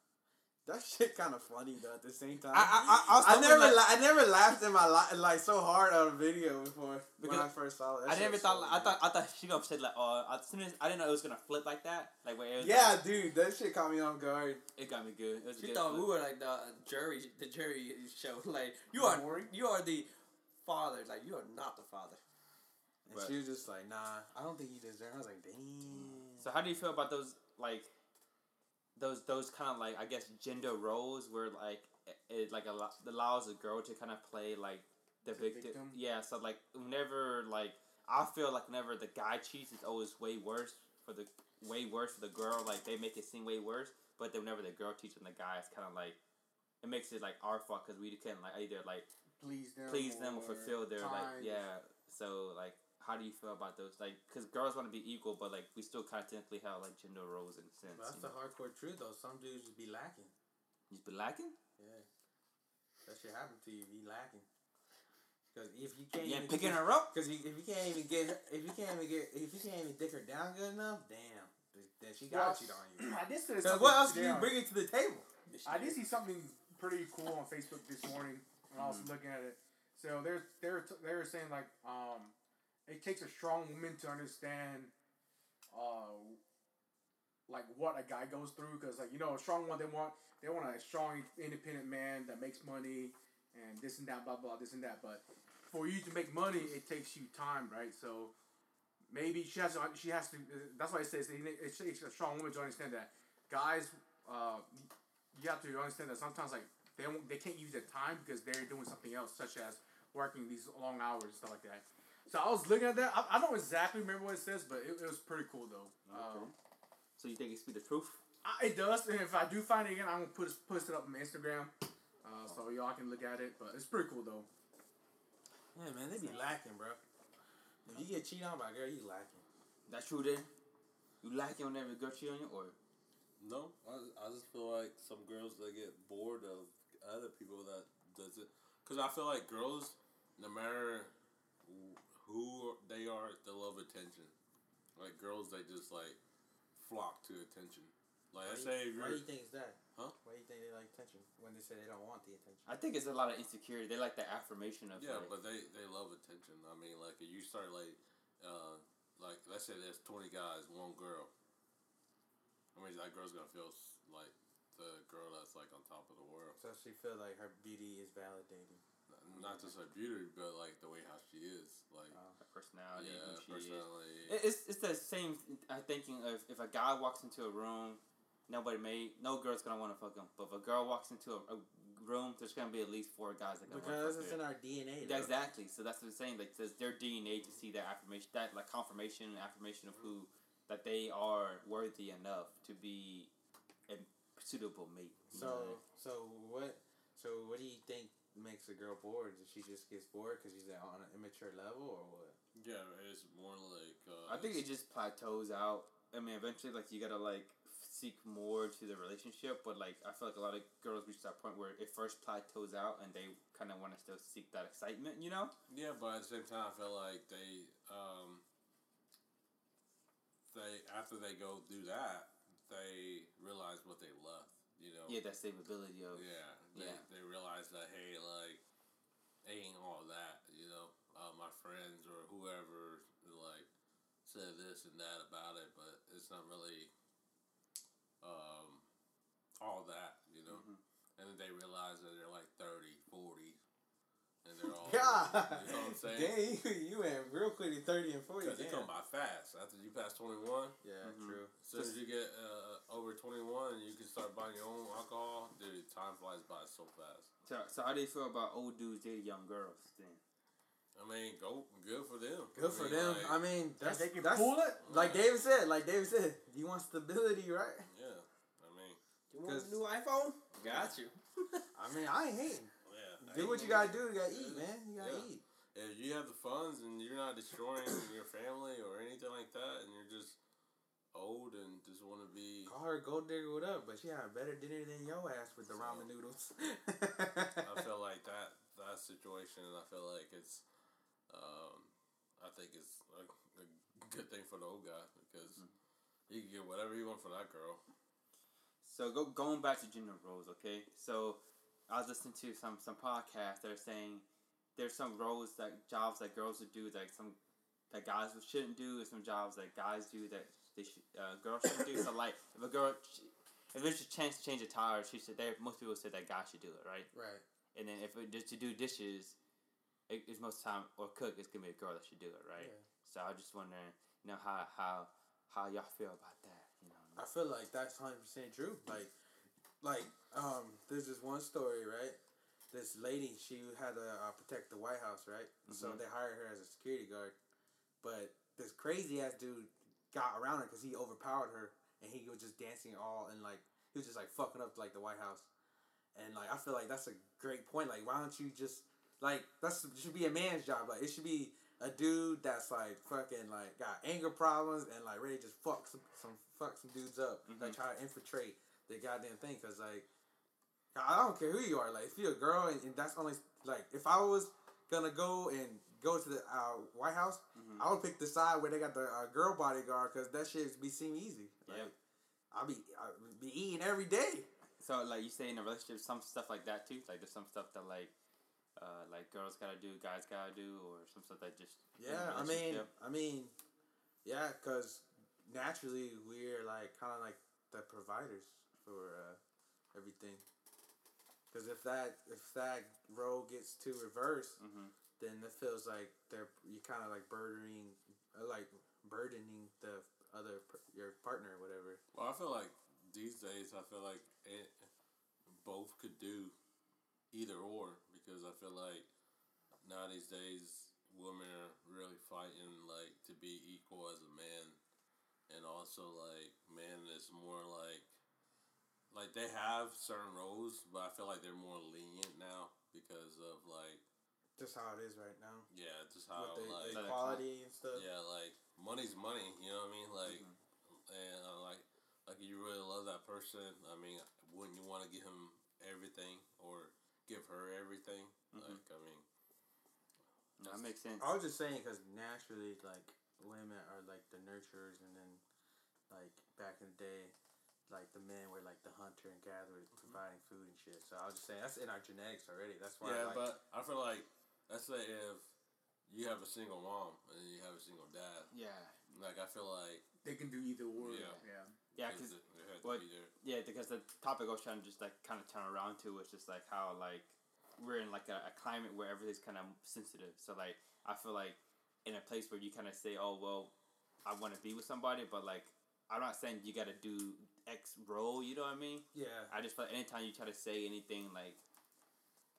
That shit kind of funny though. At the same time, I I I, I, I never, like, la- I never laughed in my life like so hard on a video before Because when I first saw it. That I never thought. so I thought. I thought she gonna say like, oh, as soon as I didn't know it was gonna flip like that. Like where it was. Yeah, dude, that shit caught me off guard. It got me good. It was a She good thought flip. we were like the jury, the jury show. Like you are, Maury? you are the father. Like you are not the father. And But- she was just like, "Nah, I don't think you deserve." I was like, "Damn." So how do you feel about those like those those kind of like I guess gender roles where like it, it like allow, allows a girl to kind of play like the victim. victim? Yeah, so like whenever like I feel like whenever the guy cheats, it's always way worse for the way worse for the girl. Like they make it seem way worse, but then whenever the girl cheats on the guy, it's kind of like it makes it like our fault because we can't like either like Please them. please them or or fulfill their like yeah. So like, how do you feel about those? Like, because girls want to be equal, but like we still kind of technically have like gender roles in a sense. But that's the know? hardcore truth though. Some dudes just be lacking. You be lacking. Yeah, that shit happen to you. Be lacking. Because if you can't, Yeah, even picking get- her up. Cause if you can't even get, if you can't even get, if you can't even dick her down good enough, damn, then she Well, got cheat on you. I did say Cause something what else can you bring it to the table? I did see something pretty cool on Facebook this morning when I was Mm-hmm. looking at it. So they're they're they're saying like um, it takes a strong woman to understand, uh, like what a guy goes through because like you know a strong one they want they want a strong independent man that makes money and this and that blah blah this and that but for you to make money it takes you time right so maybe she has to she has to that's why it says it takes a strong woman to understand that guys uh, you have to understand that sometimes like they they can't use their time because they're doing something else, such as working these long hours and stuff like that. So I was looking at that. I, I don't exactly remember what it says, but it, it was pretty cool though. Um, So you think it's be the truth? I, it does, and if I do find it again, I'm gonna put post it up on my Instagram, uh, so y'all can look at it. But it's pretty cool though. Yeah, man, they be lacking, bro. If you get cheated on by a girl, you lacking. That's true. Then you lacking on every girl cheat on you, or No, I, I just feel like some girls they get bored of other people that does it. Cause I feel like girls, no matter wh- who they are, they love attention. Like girls, they just like flock to attention. Like I say, you- why do you think is that? Huh? Why do you think they like attention when they say they don't want the attention? I think it's a lot of insecurity. They like the affirmation of yeah, like, but they they love attention. I mean, like if you start like, uh, like let's say there's twenty guys, one girl. I mean, that girl's gonna feel like the girl that's like on top of the world. So she feel like her beauty is validated. Not just her beauty, but like the way how she is. Like, her personality. yeah, who she is. personality. It- It's it's the same uh, thinking of if a guy walks into a room, nobody may no girl's gonna want to fuck him. But if a girl walks into a, a room, there's gonna be at least four guys that Because it's in our DNA. Though. exactly. So that's what I'm saying. Like, says their DNA to see that affirmation, that like confirmation and affirmation of who that they are worthy enough to be a suitable mate. you know? So so what? So what do you think makes a girl bored? Does she just gets bored because she's on an immature level, or what? Yeah, it's more like. Uh, I think it just plateaus out. I mean, eventually, like you gotta like seek more to the relationship, but like I feel like a lot of girls reach that point where it first plateaus out and they kind of want to still seek that excitement, you know? Yeah, but at the same time, I feel like they, um, they after they go do that, they realize what they love, You know. Yeah, that stability of Yeah, they, Yeah. they realize that hey, like, ain't all that, my friends or whoever like said this and that about it, but it's not really all that, you know. And then they realize that they're like 30, 40, and they're all. God. You know what I'm saying? Dang, you, you went real quickly 30 and 40. Because they come by fast. After you pass 21, Yeah, Mhm. true. as soon as you get uh, over 21, you can start buying your own alcohol. Dude, time flies by so fast. So, so how do you feel about old dudes dating young girls then? I mean, go good for them. Good I for mean, them. like, I mean, that's, they can that's pull it. like David said. Like David said, you want stability, right? yeah. I mean, You want a new iPhone? Got you. I mean, I ain't hating. yeah. Do what you gotta do. You gotta eat, man. You gotta Yeah. eat. If you have the funds and you're not destroying your family or anything like that, and you're just old and just want to be, Call her gold digger, what up? But she had a better dinner than your ass with the ramen noodles. I feel like that that situation, and I feel like it's, um, I think it's a, a good thing for the old guy because he can get whatever he want for that girl. So go going back to gender roles, okay? So I was listening to some some podcasts that are saying there's some roles that jobs that girls would do that some that guys shouldn't do, and some jobs that guys do that they should uh, girls shouldn't do. So like if a girl if there's a chance to change a tire, she said there most people say that guys should do it, right? right. And then if it, just to do dishes, it's most time or cook, it's gonna be a girl that should do it, right? Yeah. So I was just wondering, you know how how how y'all feel about that, you know? I feel like that's hundred percent true. Like, like um, there's this one story, right? This lady, she had to uh, protect the White House, right? So Mhm. they hired her as a security guard, but this crazy ass dude got around her because he overpowered her, and he was just dancing all and like he was just like fucking up like the White House, and like I feel like that's a great point. Like, why don't you just like that's it should be a man's job. Like, it should be a dude that's like fucking like got anger problems and like ready to just fuck some, some fuck some dudes up. Like Mhm. try to infiltrate the goddamn thing. Cause like I don't care who you are. Like if you're a girl and, and that's only like if I was gonna go and go to the uh, White House, Mhm. I would pick the side where they got the uh, girl bodyguard. Cause that shit be seem easy. Like, Yeah. I'll be I be eating every day. So like you say in a relationship, some stuff like that too. Like there's some stuff that like, uh, like girls gotta do, guys gotta do, or some stuff that just Yeah, I mean. I mean, yeah, because naturally we're like kind of like the providers for uh, everything. Because if that if that role gets too reversed, Mhm. then it feels like they're you kind of like burdening, uh, like burdening the other your partner or whatever. Well, I feel like these days, I feel like it, both could do either or because I feel like now these days women are really fighting like to be equal as a man, and also like men is more like like they have certain roles, but I feel like they're more lenient now because of like Just how it is right now yeah, just how with the, like the equality and stuff. yeah, like money's money. You know what I mean? Like, and uh, like, like you really love that person. I mean, wouldn't you want to give him everything or give her everything? Mhm. Like, I mean, No, that makes sense. I was just saying because naturally, like women are like the nurturers, and then like back in the day, like the men were like the hunter and gatherer, providing food and shit. So I was just saying that's in our genetics already. That's why. yeah, like, but I feel like let's say if you have a single mom and you have a single dad, Yeah, like I feel like They can do either or. Yeah. Yeah. yeah, because because they have to what- be there. yeah, because the topic I was trying to just like kind of turn around to was just like how like we're in like a, a climate where everything's kind of sensitive. So like I feel like in a place where you kind of say, oh well, I want to be with somebody, but like I'm not saying you got to do X role. You know what I mean? yeah, I just feel like anytime you try to say anything like,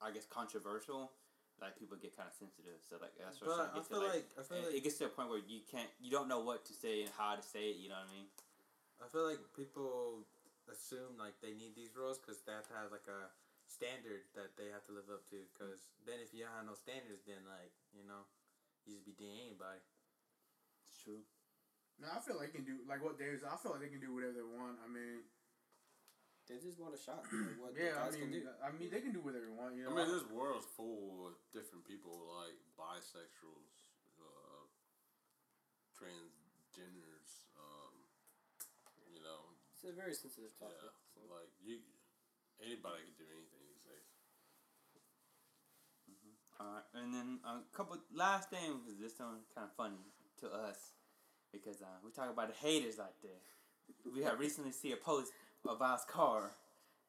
I guess controversial, like people get kind of sensitive. So like that's what but I'm trying to get feel to. Like, like I feel it, like it gets to a point where you can't, you don't know what to say and how to say it. You know what I mean? I feel like people assume like they need these roles because that has like a standard that they have to live up to. Because then if you don't have no standards, then like you know, you just be dating anybody. It's true. No, I feel like they can do like what Dave. I feel like they can do whatever they want. I mean, They just want a shot. Like what yeah, I guys can mean, do. I mean, they can do whatever they want. You know? I mean, this world's full of different people like bisexuals, uh, transgenders. Um, you know, It's a very sensitive topic. yeah, so. like you, anybody can do anything these days. All right, and then a couple last thing because this one kind of funny to us because uh, we talk about the haters out there. We have recently see a post about his car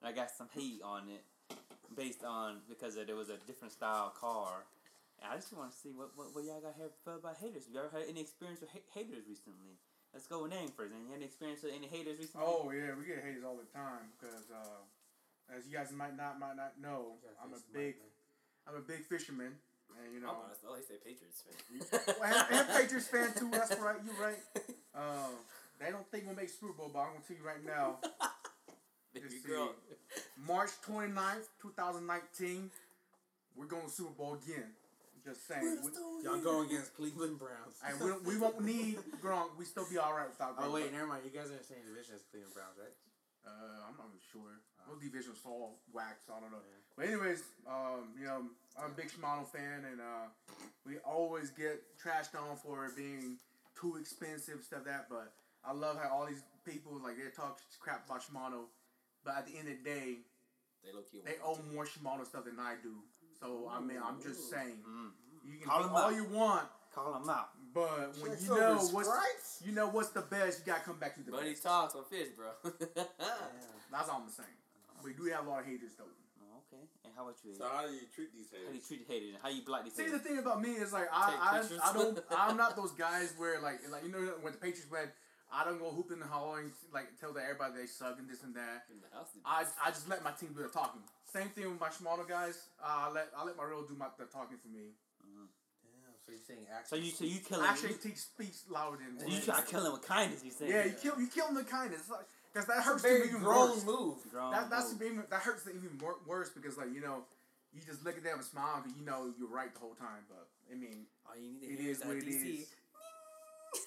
and I got some heat on it, based on because it was a different style car. And I just want to see what, what, what y'all got here about haters. Have you ever had any experience with ha- haters recently? Let's go with name first. And you had any experience with any haters recently? Oh yeah, we get haters all the time because, uh, as you guys might not might not know, I'm a face the mic, big man. I'm a big fisherman, and you know, I'm honest. I like say Patriots fan. well, and, and Patriots fan too. That's right, you right. Um, they don't think we'll make Super Bowl, but I'm gonna tell you right now, Baby Let's girl. March 29th, 2019, we're going to Super Bowl again. Just saying. We, Y'all going against Cleveland Browns. and we, we won't need Gronk. We still be all right without Gronk. Oh wait, never mind. You guys are in the same division as Cleveland Browns, right? Uh, I'm not really sure. Those divisions all whacked, so I don't know. But anyways, um, you know, I'm a big Shimano fan, and uh, we always get trashed on for it being too expensive, stuff that. But I love how all these people like they talk crap about Shimano, but at the end of the day, They low key. they own more Shimano stuff than I do. So I mean, I'm just saying, Mm. you can Call think them all out. you want, Call them out. but when Checks you over know his what's stripes? you know what's the best, you gotta come back to the Money best. talks on fish, bro. That's all I'm saying. We do have a lot of haters though. Oh, okay. And how about you? So how do you treat these haters? how do you haters? treat haters? and How you block these See, haters? the thing about me is like Take I, pictures. I, I don't I'm not those guys where like like you know when the Patriots went I don't go hooping and hollering like tell that everybody they suck and this and that. In the house, dude. I, I just let my team do the talking. Same thing with my smaller guys. Uh, I let I let my reel do my the talking for me. Damn, so you're saying action? So you so you killing Actually, you, teach speaks louder than so you try to kill him with kindness. You saying? Yeah, you kill you kill them with kindness. Because that hurts very them even grown worse. move. Grown That that's move. even, that hurts them even more, worse because like you know, you just look at them and smile because you know you're right the whole time. But I mean, All you need to it hear is is what that DC. is.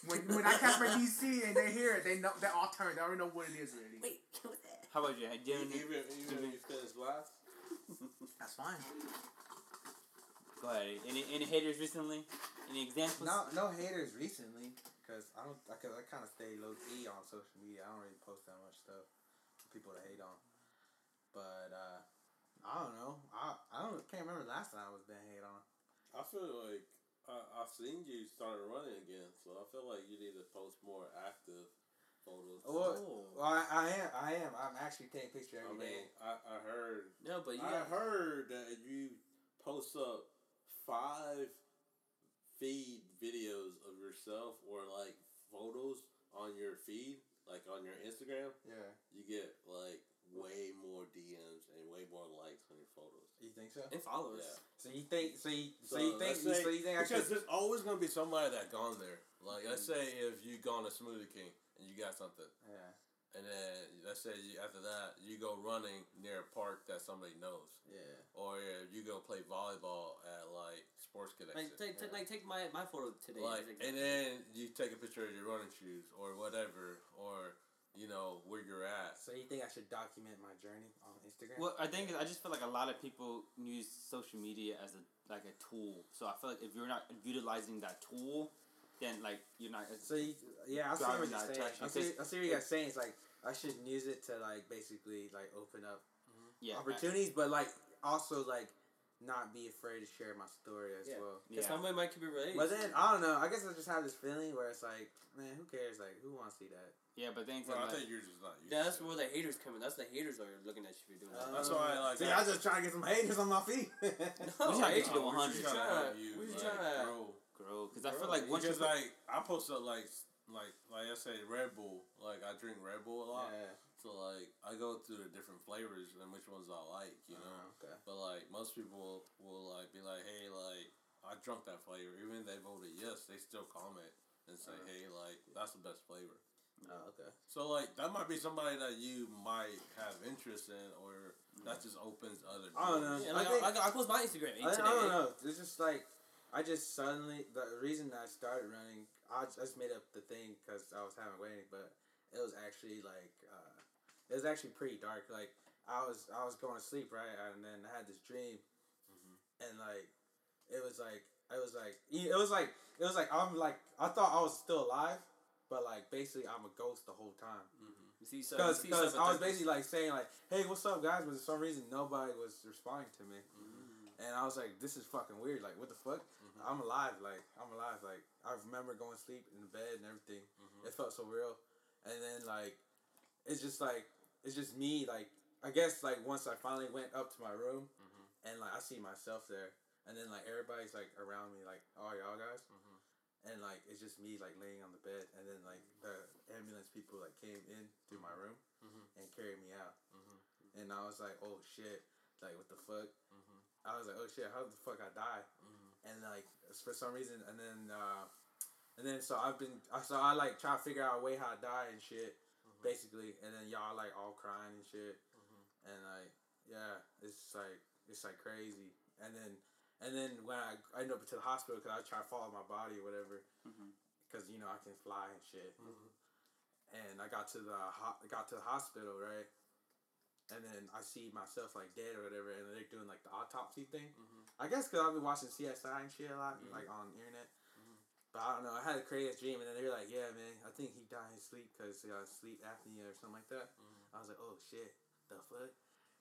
When when I catch my DC and they hear it, they know they all turn. They already know what it is already. Wait, what's? How about you? Do you have any- Even even if you finish. That's fine. Go ahead. Any any haters recently? Any examples? No, no haters recently, because I don't. I, I kind of stay low key on social media. I don't really post that much stuff for people to hate on. But uh, I don't know. I I don't can't remember the last time I was being hate on. I feel like I, I've seen you started running again, so I feel like you need to post more active photos. Oh, well, Oh. well I, I am. I am. I'm actually taking pictures I every day. mean, I, I heard No, but you I got heard that you post up five feed videos of yourself or like photos on your feed, like on your Instagram. Yeah. You get like way more DMs and way more likes on your photos. You think so? and followers. Yeah. So you think? So you so, So, you think? say- so you think I because should? there's always gonna be somebody that gone there. Like let's mm. say if you gone to Smoothie King and you got something, Yeah. and then let's say you, after that you go running near a park that somebody knows, Yeah. or you go play volleyball at like Sports Connection. Like take, take, like take my, my photo today. Like, an and then you take a picture of your running shoes or whatever, or you know where you're at. So you think I should document my journey on Instagram? Well, I think I just feel like a lot of people use social media as a like a tool. So I feel like if you're not utilizing that tool, then like you're not. As, So you, yeah, I see what you're saying. I see, I see what you guys saying. It's like I should use it to like basically like open up mm-hmm. yeah, opportunities, but like also like not be afraid to share my story as Yeah. well. Yeah. Because somebody might keep it related. But then I don't know. I guess I just have this feeling where it's like, man, who cares? Like, who wants to see that? Yeah, but things Well, I like, think you're just not. Used That's to it. where the haters come in. That's the haters are looking at you for doing that. Uh, That's why I like See, that. I just trying to get some haters on my feet. No, We trying to get you to we're 100. just trying to Tryna- have you, we just like, grow. grow because I feel like once you Because like I post up like like like I say Red Bull. Like I drink Red Bull a lot. yeah. So like I go through the different flavors and which ones I like, you know. Uh, okay. But like most people will like be like, hey, like I drunk that flavor. Even if they voted yes, they still comment and say, Uh-huh. hey, like that's the best flavor. Oh, okay. So like that might be somebody that you might have interest in, or that just opens other. Doors. I don't know. Yeah, like, I think- I, I, I post my Instagram I, today. I don't know. It's just like I just suddenly the reason I started running. I just made up the thing because I was having waiting, but it was actually like uh, it was actually pretty dark. Like I was I was going to sleep right, and then I had this dream, and like it was like it was like it was like it was like I'm like I thought I was still alive, but like basically I'm a ghost the whole time. Mm-hmm. You see, so, Because see because I was basically like saying like, "Hey, what's up, guys?" But for some reason, nobody was responding to me, mm-hmm. and I was like, "This is fucking weird. Like, what the fuck? Mm-hmm. I'm alive. Like, I'm alive. Like, I remember going to sleep in the bed and everything. It felt so real, and then like, it's just like it's just me. Like, I guess like once I finally went up to my room Mhm. and like I see myself there, and then like everybody's like around me, like all y'all guys. And like it's just me like laying on the bed, and then like the ambulance people like came in to my room Mhm. and carried me out, Mhm. and I was like, oh shit, like what the fuck? Mhm. I was like, oh shit, how the fuck I die? Mhm. And like for some reason, and then uh, and then so I've been so I like try to figure out a way how to die and shit, Mhm. basically, and then y'all like all crying and shit, Mhm. and like yeah, it's like it's like crazy, and then and then when I, I end up to the hospital because I try to follow my body or whatever, because you know I can fly and shit, Mhm. and I got to the ho- got to the hospital right. And then I see myself like dead or whatever, and they're doing like the autopsy thing. Mhm. I guess because I've been watching CSI and shit a lot, Mhm. like on the internet. Mhm. But I don't know. I had a crazy dream, and then they were like, "Yeah, man, I think he died in sleep because he got sleep apnea or something like that." Mhm. I was like, "Oh shit, the fuck!"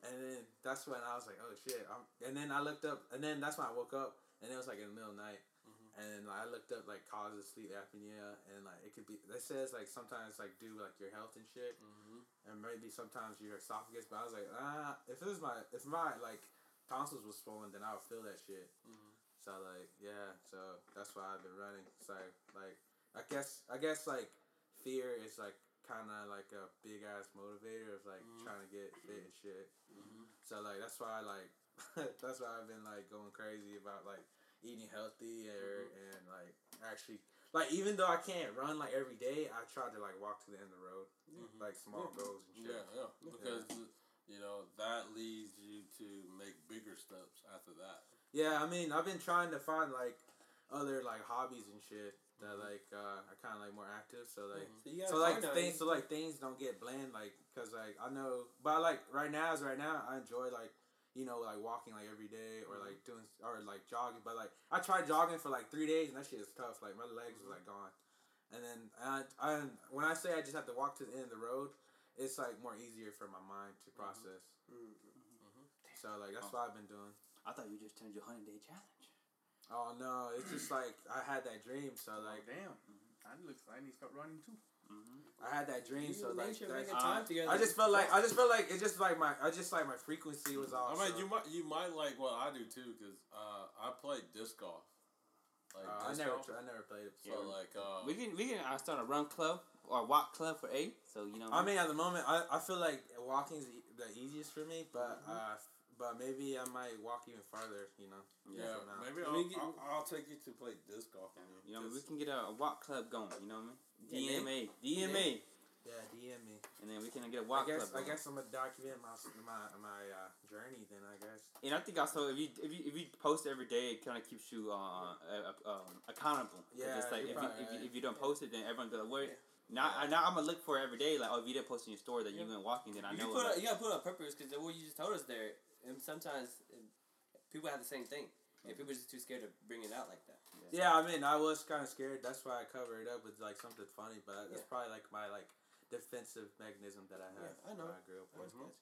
And then that's when I was like, "Oh shit!" I'm, and then I looked up, and then that's when I woke up, and it was like in the middle of the night, Mhm. and I looked up like causes of sleep apnea, and like it could be. It says like sometimes like do like your health and shit, Mhm. and maybe sometimes your esophagus. But I was like, ah, if it was my if my like tonsils was swollen, then I would feel that shit. Mhm. So like yeah, so that's why I've been running. So like I guess I guess like fear is like kind of like a big ass motivator of like Mhm. trying to get fit and shit. Mhm. So like that's why I like that's why I've been like going crazy about like eating healthy or and like actually like even though I can't run like every day, I try to like walk to the end of the road, Mhm. like small Yeah. goals and shit. Yeah, yeah. Because you know that leads you to make bigger steps after that. Yeah, I mean, I've been trying to find like other like hobbies and shit that like uh, are kind of like more active. So like, Mhm. So, so like things, so like things don't get bland. Like, cause like I know, but like right now, as right now, I enjoy like you know like walking like every day or Mhm. like doing or like jogging. But like I tried jogging for like three days and that shit is tough. Like my legs was like gone. And then I, I when I say I just have to walk to the end of the road, it's like more easier for my mind to process. Mm. So like that's what I've been doing. I thought you just turned your hundred day challenge. Oh no, it's just like I had that dream. So like. Like, damn. I looks like I need to start running too. Mm-hmm. I had that dream, You so like sure that's- uh. I just felt like I just felt like it just like my I just like my frequency was off. I mean, so- you might you might like what I do too, cause uh, I play disc golf. Like Uh, I never golf. I never played it. So Yeah. like uh, We can we can uh, start a run club or a walk club for eight. So you know. I mean, at the moment, I, I feel like walking's e- the easiest for me, but Mm-hmm. uh, f- but maybe I might walk even farther. You know. yeah, maybe I'll, get- I'll, I'll take you to play disc golf. with you know, we can get a, a walk club going. You know what I mean? DMA, DMA, Yeah, DM me. and then we can get a I walk guess club. I guess I'm gonna document my my my uh, journey. Then I guess. And I think also if you if you if you post every day, it kind of keeps you uh, uh, uh, um, accountable. 'Cause Yeah, it's like you're if you, probably if, you, if you don't post it, then everyone be like, "Where?" Now, Yeah. I, now I'm gonna look for it every day. Like, oh, if you didn't post in your store that you went walking, then I you, know. put like- a, you gotta put it on purpose because what you just told us there, and sometimes people have the same thing, and people are just too scared to bring it out like that. Yeah, I mean, I was kind of scared. That's why I covered it up with like something funny. But that's Yeah. probably like my like defensive mechanism that I have. Yeah, I know. when I grew up with. Mhm.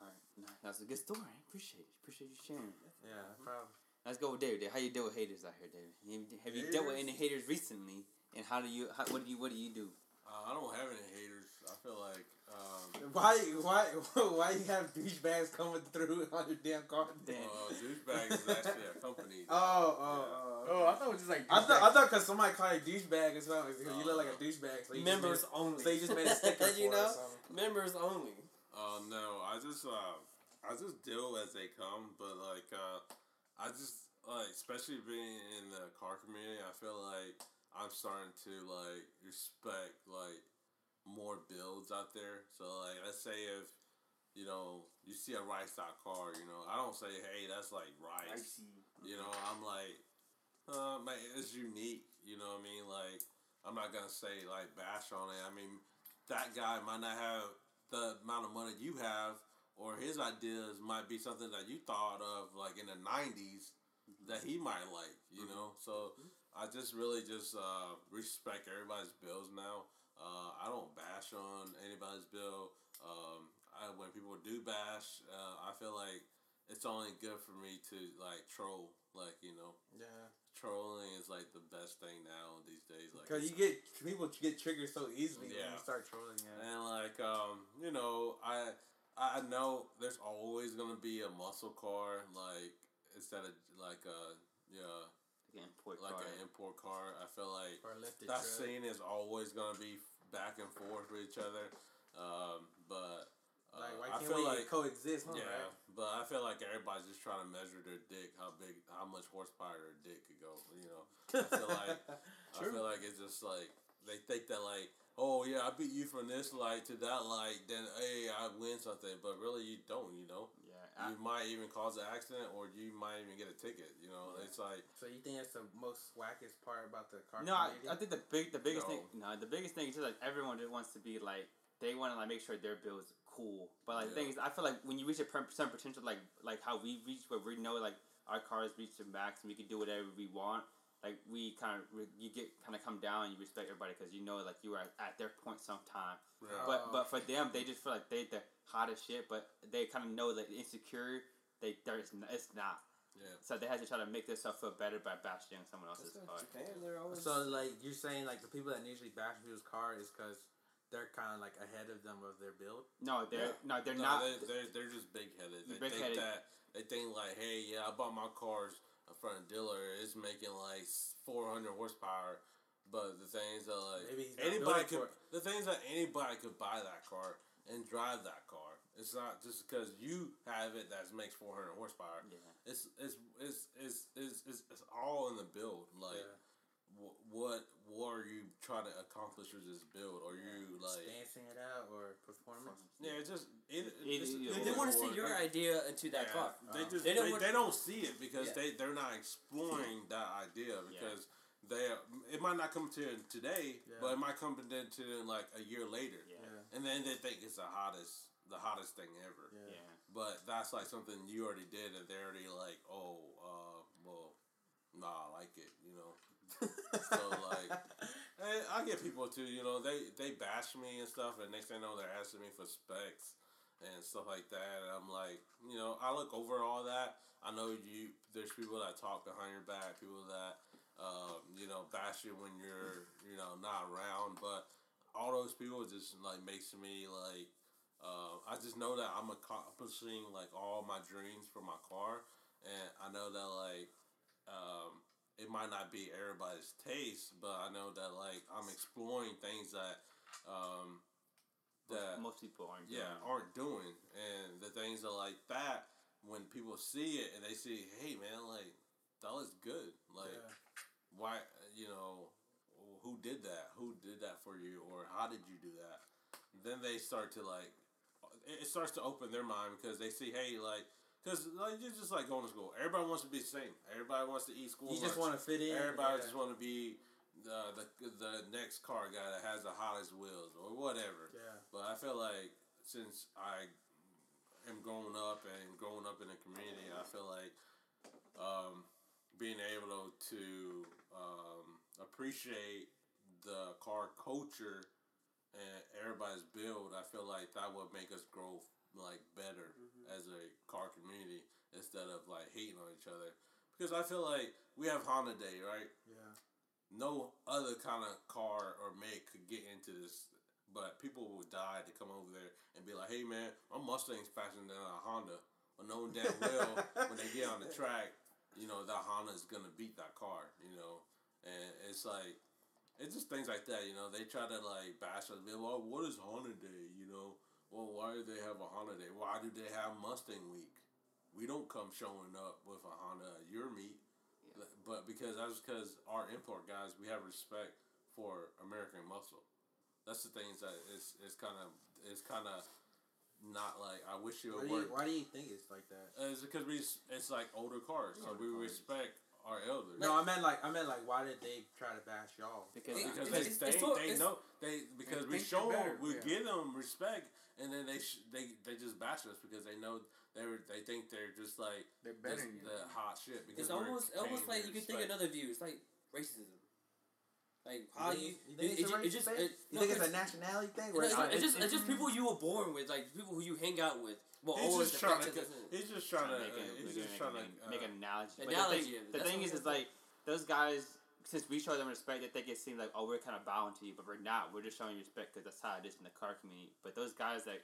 All right, no, that's a good story. Appreciate it. Appreciate you sharing. Yeah, probably. Let's go with David. David. How you deal with haters out here, David? Have you dealt with any haters recently? And how do you? How, what do you? What do you do? Uh, I don't have any haters. I feel like um, Why why why you have douchebags coming through on your damn car? Damn. uh, douchebag is actually a company. Oh, oh, oh. Oh, I thought it was just like. I thought I thought because somebody called you douchebag as well. You look like a douchebag. So Members Just only. made, so you just made a sticker for you it know, or members only. Uh, no, I just uh, I just deal as they come. But like, uh, I just like, especially being in the car community, I feel like I'm starting to like respect like more builds out there. So like, let's say if you know you see a rice out car, you know, I don't say, hey, that's like I rice. see. You know, I'm like, uh, man, it's unique. You know what I mean? Like, I'm not gonna say like bash on it. I mean, that guy might not have the amount of money you have, or his ideas might be something that you thought of like in the '90s that he might like. You know, so I just really just uh, respect everybody's bills now. Uh, I don't bash on anybody's bill. Um, I, when people do bash, uh, I feel like it's only good for me to like troll. Like you know, Yeah, trolling is like the best thing now these days. Like because you get people get triggered so easily when you start trolling. Yeah. and like um, you know, I I know there's always gonna be a muscle car, like instead of like a yeah, Like an import like car. an import car. I feel like Or lifted that truck. scene is always gonna be back and forth with each other. Um, but uh, Like, why I can't feel we like coexist? Huh, yeah, right? but I feel like everybody's just trying to measure their dick, how big, how much horsepower their dick could go. You know, I feel like I feel like it's just like they think that like, oh yeah, I beat you from this light to that light, then hey, I win something, but really you don't. You know, yeah. I, you might even cause an accident, or you might even get a ticket. You know, Yeah. it's like So you think that's the most wackest part about the car no, I. I think the big, the biggest No. thing, no, the biggest thing is just like everyone just wants to be like they want to like make sure their build's cool. But like the thing is, I feel like when you reach a per- certain potential, like like how we reach where we know like our cars reach the max and we can do whatever we want. Like we kind of you get kind of come down and you respect everybody because you know like you were at, at their point sometime. yeah. But Oh. but for them, they just feel like they the hottest shit. But they kind of know that insecure. They there's it's not. yeah. So they had to try to make themselves feel better by bashing someone else's That's car. Japan, always. So like you're saying like the people that usually bash people's car is because they're kind of like ahead of them of their build. No, they're Yeah. no, they're no, not. They, they're, they're just big headed. They Big-headed. think that they think like, hey, yeah, I bought my cars from a dealer. It's making like four hundred horsepower. But the things that like anybody could, the things that anybody could buy that car and drive that car. It's not just because you have it that makes four hundred horsepower. yeah. It's it's it's it's it's, it's, it's all in the build. Like yeah. Wh- what what are you trying to accomplish with this build? Are you like dancing it out or performance. yeah, it's just it, Either- it's, either it's they or. want to see your idea into that yeah, car. They Oh. just They they, don't they, want- don't see it because Yeah. they they're not exploring that idea because they it might not come to them today, Yeah. but it might come to them to them like a year later, Yeah. Yeah. and then they think it's the hottest the hottest thing ever. Yeah. Yeah. But that's like something you already did, and they're already like, oh, uh, well, nah, I like it, you know. So like, I get people too, you know, they they bash me and stuff, and next thing I know, they're asking me for specs and stuff like that. And I'm like, you know, I look over all that. I know you. There's people that talk behind your back, people that, um, you know, bash you when you're, you know, not around. But all those people just like makes me like, uh, I just know that I'm accomplishing like all my dreams for my car, and I know that like, um, it might not be everybody's taste, but I know that like I'm exploring things that, um, that most, most people aren't. yeah doing. aren't doing, and the things are like that. When people see it and they see, hey man, like that was good. Like yeah. why you know who did that? Who did that for you, or how did you do that? Then they start to like it it starts to open their mind because they see, hey, like. Cause like you're just like going to school. Everybody wants to be the same. Everybody wants to eat school. You just want to fit in. Everybody yeah. just want to be the, the the next car guy that has the hottest wheels or whatever. Yeah. But I feel like since I am growing up and growing up in a community, I feel like um, being able to um, appreciate the car culture and everybody's build, I feel like that would make us grow like better mm-hmm. as a car community instead of like hating on each other. Because I feel like we have Honda Day, right? Yeah. no other kind of car or make could get into this, but people would die to come over there and be like, "Hey man, my Mustang's faster than a Honda." Well, knowing damn well when they get on the track, you know that Honda's gonna beat that car. You know, and it's like it's just things like that. You know, they try to like bash us. be like, Well, what is Honda Day? You know, well, why do they have a holiday? Why do they have Mustang Week? We don't come showing up with a Honda at your meet. But- But because that's because our import guys, we have respect for American muscle. That's the things that it's it's kind of it's kind of not like I wish it Why would you, work. why do you think it's like that? Uh, It's because we s- it's like older cars, so Older we cars. respect our elders. No, I meant like I meant like why did they try to bash y'all? because because it's- they, it's- they, it's they it's- know they because we show them better, we yeah. give them respect and then they sh- they they just bash us because they know they were they think they're just like They're this, better than you. the hot shit because It's almost almost like you could think respect. another view. It's like racism. Like how think you, you think it's a it, it just it, You no, think it's a nationality thing? no, it's, it's, it's just it's- it's just people you were born with, like people who you hang out with. Well, He's always just trying to he's just trying to make a, he's just trying to make uh, an analogy. But Analogy the thing, it. the thing what is, is like those guys. Since we show them respect, they think it seems like oh we're kind of bowing to you, but we're not. We're just showing you respect because that's how it is in the car community. But those guys that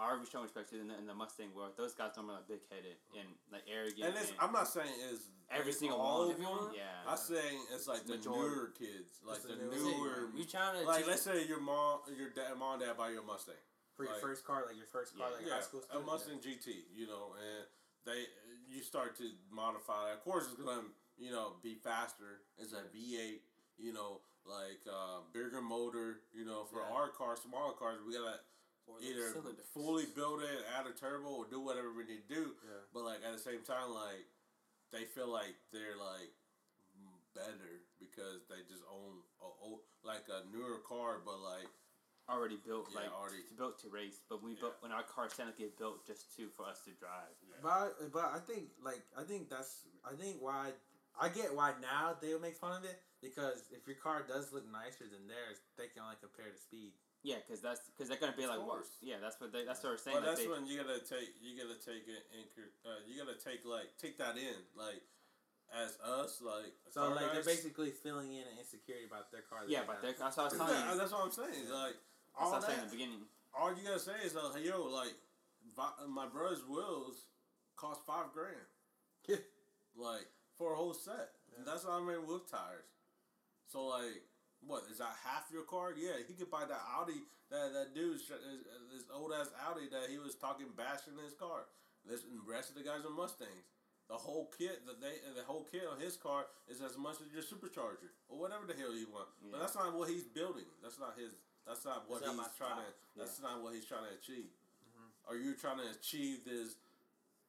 are showing respect to in the, in the Mustang world? Those guys normally are big headed and like arrogant. And it's, and I'm not saying it's every it's single all one. of them. Yeah. I'm saying it's like the Majority. newer kids, like It's the the Is newer- newer. You trying to Like let's say your mom, your dad, mom, and dad buy you a Mustang. For your Like- first car, like your first car, Yeah. like yeah, high school a student. Mustang GT, you know, and they you start to modify that. Of course, it's gonna you know be faster. It's a V8, you know, like uh, bigger motor. You know, for Yeah. our cars, smaller cars, we gotta Four either cylinders. fully build it, add a turbo, or do whatever we need to do. Yeah. But like at the same time, like they feel like they're like better because they just own a, o- like a newer car, but like already built Yeah, like already. to built to race, but we built when our cars technically built just to for us to drive. But but I think like I think that's I think why I get why now they'll make fun of it because if your car does look nicer than theirs, they can only compare the speed. Yeah, because that's because they're gonna be Of like, what? course. yeah, that's what they that's what they're saying. Well, like that's they, when you gotta take you gotta take it in. Uh, you gotta take like take that in like as us like. So car like guys- they're basically filling in an insecurity about their car. yeah, they but have. that's what I was telling Yeah, you. that's what I'm saying. Like That's all what I was saying in that, the beginning. all you gotta say is, like, hey, yo, like my brother's wheels cost five grand, like for a whole set. And that's what I mean with tires. So like, what is that half your car? Yeah, he could buy that Audi. That that dude's this old ass Audi that he was talking bashing his car. This and the rest of the guys are Mustangs. The whole kit that they the whole kit on his car is as much as your supercharger or whatever the hell you want. Yeah. But that's not what he's building. That's not his. That's not what That's he's my trying to. style. That's not what he's trying to achieve. Mm-hmm. Are you trying to achieve this?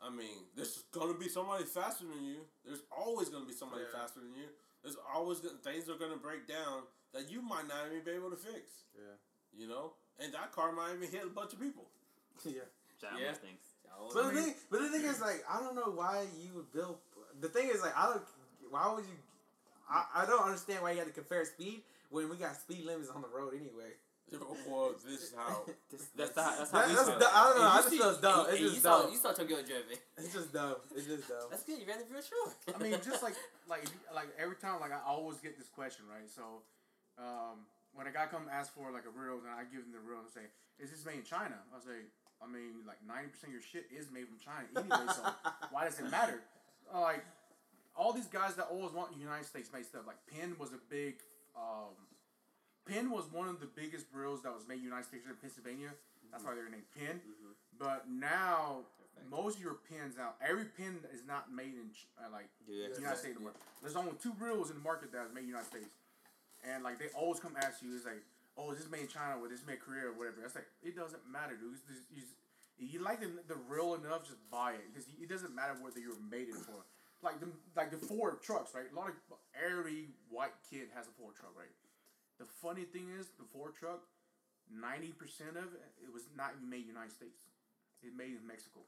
I mean, there's gonna be somebody faster than you. There's always gonna be somebody Yeah. faster than you. There's always gonna, things are gonna break down that you might not even be able to fix. yeah, You know, and that car might even hit a bunch of people. yeah. Giant Yeah. Mustangs. Oh, But I the thing, but the thing is, like, I don't know why you would build. The thing is, like, I don't. Why would you? I, I don't understand why you had to compare speed when we got speed limits on the road anyway. well, this is how. This, that's the, that's how That, we that's feel. du- I don't know. I just see- feel it's dumb. hey, It's hey, just you saw, dumb. You saw Tokyo Drift. It's just dumb. It's just dumb. That's good. You ran the real short. I mean, just like like like every time, like I always get this question, right? So, um, when a guy come ask for like a reel, and I give him the reel and say, "Is this made in China?" I say, "I mean, like ninety percent of your shit is made from China anyway. so why does it matter?" Uh, like all these guys that always want United States made stuff. Like Penn was a big. Um, Penn was one of the biggest grills that was made in the United States in Pennsylvania. That's why they're named Penn. But now most of your pins out, every pin is not made in uh, like Yeah. the United States anymore. There's only two grills in the market that is made in the United States, and like they always come ask you, it's like, oh, is this made in China or this made in Korea or whatever. That's like it doesn't matter, dude. It's you, just- you like the, the reel enough, just buy it because it doesn't matter whether you're made it for. Like the like the Ford trucks, right? A lot of every white kid has a Ford truck, right? The funny thing is, the Ford truck, ninety percent of it, it was not even made in the United States. It made in Mexico.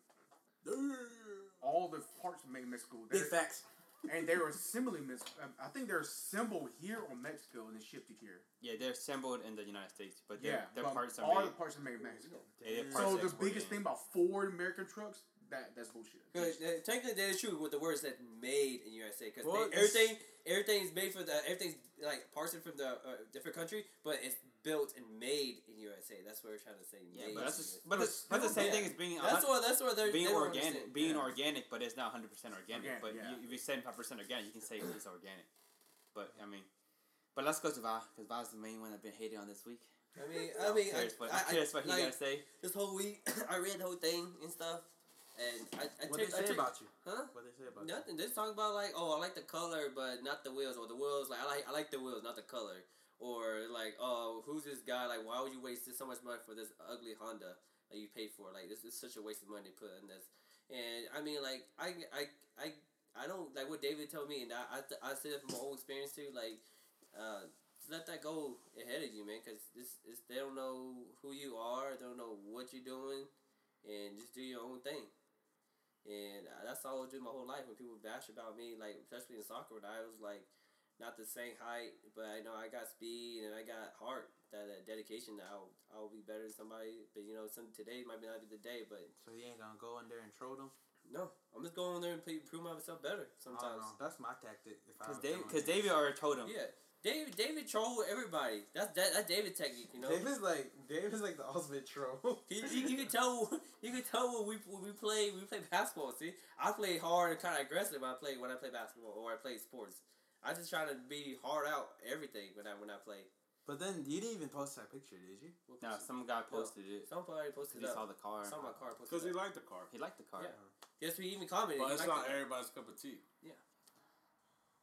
All the parts were made in Mexico. Big They're- facts. and they were assembly in Mexico. Um, I think they're assembled here or Mexico and then shipped it here. Yeah, they're assembled in the United States, but Yeah, their but parts all are the parts are made in Mexico. yeah, their Damn. parts So the biggest in. thing about Ford American trucks, that that's bullshit. Because, uh, technically, that is true with the words that made in USA. Because Well, it's- everything, everything's made for the everything's like parsed from the uh, different country, but it's built and made in USA. That's what we're trying to say. Yeah, made but that's just, USA. but, the, but the same Yeah. thing as being that's what that's what they're being they organic, understand. being Yeah. organic, but it's not hundred percent organic. Organic, but yeah. you, if you seventy five percent organic, you can say it's organic. But I mean, but let's go to Va because Va's the main one I've been hating on this week. I mean, I mean, I'm curious I, what, I, I'm curious what he like, gotta say. this whole week I read the whole thing and stuff, and I, I What took, they say about you? huh? What they say about you? Nothing. They're talking about like, oh, I like the color, but not the wheels, or the wheels. Like, I like, I like the wheels, not the color. Or like, oh, who's this guy? Like, why would you waste this, so much money for this ugly Honda that you paid for? Like, this is such a waste of money to put in this. And I mean, like, I, I, I, I don't like what David told me, and I, I, I said it from my own experience too. Like, uh, let that go ahead of you, man, because this, is they don't know who you are, they don't know what you're doing, and just do your own thing. And that's all I do my whole life. When people bash about me, like especially in soccer, when I was like not the same height, but I know I got speed and I got heart, that uh, dedication. That I'll I'll be better than somebody. But you know, some today might not be the day. But So you ain't gonna go in there and troll them? no, I'm just going there and play, prove myself better sometimes. That's my tactic. If I Because David. David already told him. Yeah, David David troll everybody. That's that, that's David technique, you know. David's like David's like the ultimate troll. You, you, you can tell you can tell when we when we play we play basketball. See, I play hard and kind of aggressive when I play when I play basketball or I play sports. I just try to be hard out everything when I when I play. But then you didn't even post that picture, did you? No, some guy posted it. Somebody posted He it saw the car. Saw my car posted Because he liked the car. He liked the car. Yeah. Yes, we even commented. But he it's not everybody's cup of tea.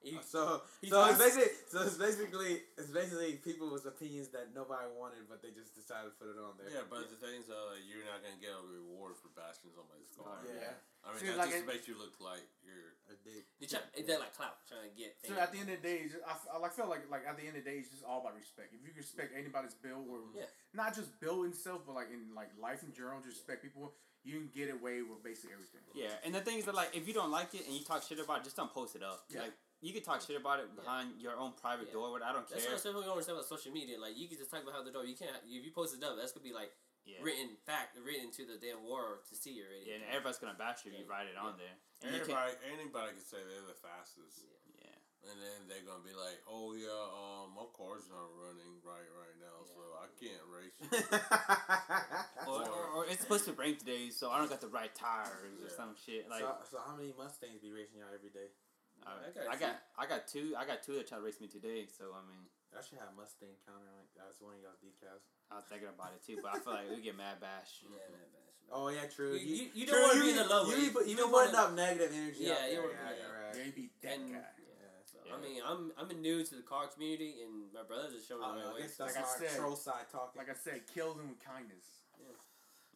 He- So He's so it's fast. basically so it's basically it's basically people's opinions that nobody wanted, but they just decided to put it on there. Yeah, but the thing's uh, you're not gonna get a reward for bashing somebody's car. Yeah. I mean, See, that like just it- makes you look like you're. A dick. You try, they're like clout trying to get. So at the end of the day, it's just- I, f- I like feel like like at the end of the day, it's just all about respect. If you respect anybody's build, or Yeah. not just build itself, but like in like life in general, just respect people. You can get away with basically everything. Yeah, and the thing is that like if you don't like it and you talk shit about it, just don't post it up. Yeah. Like you can talk shit about it behind your own private Yeah. door. But I don't That's care. what some people don't understand about social media. Like you can just talk behind the door. You can't. If you post it up, that's gonna be like Yeah. written fact, written to the damn world to see already. Yeah, and everybody's gonna bash you if you write it on there. And you can't- Anybody, anybody can say they're the fastest, Yeah. and then they're gonna be like, "Oh yeah, um, my car's not running right right now, so I can't race." Or, or, or it's supposed to rain today, so I don't got the right tires or some shit. Like so, so how many Mustangs be racing y'all every day? Uh, I got I a got I got two I got two that try to race me today. So I mean I should have Mustang counter like that's one of y'all's decals. I was thinking about it too, but I feel like we get mad bash. Yeah, man, man. Oh yeah, true. You- you- you true, don't wanna be in the low You, way. be put- you You been putting up negative energy. Yeah, out you there. wanna- yeah, yeah. you're right. Yeah, you be that And- guy. Yeah, so- Yeah. I mean, I'm I'm new to the car community, and my brothers are showing me I, the don't know, right I way. that's Like I said- troll side talking. Like I said, kill them with kindness. Yeah,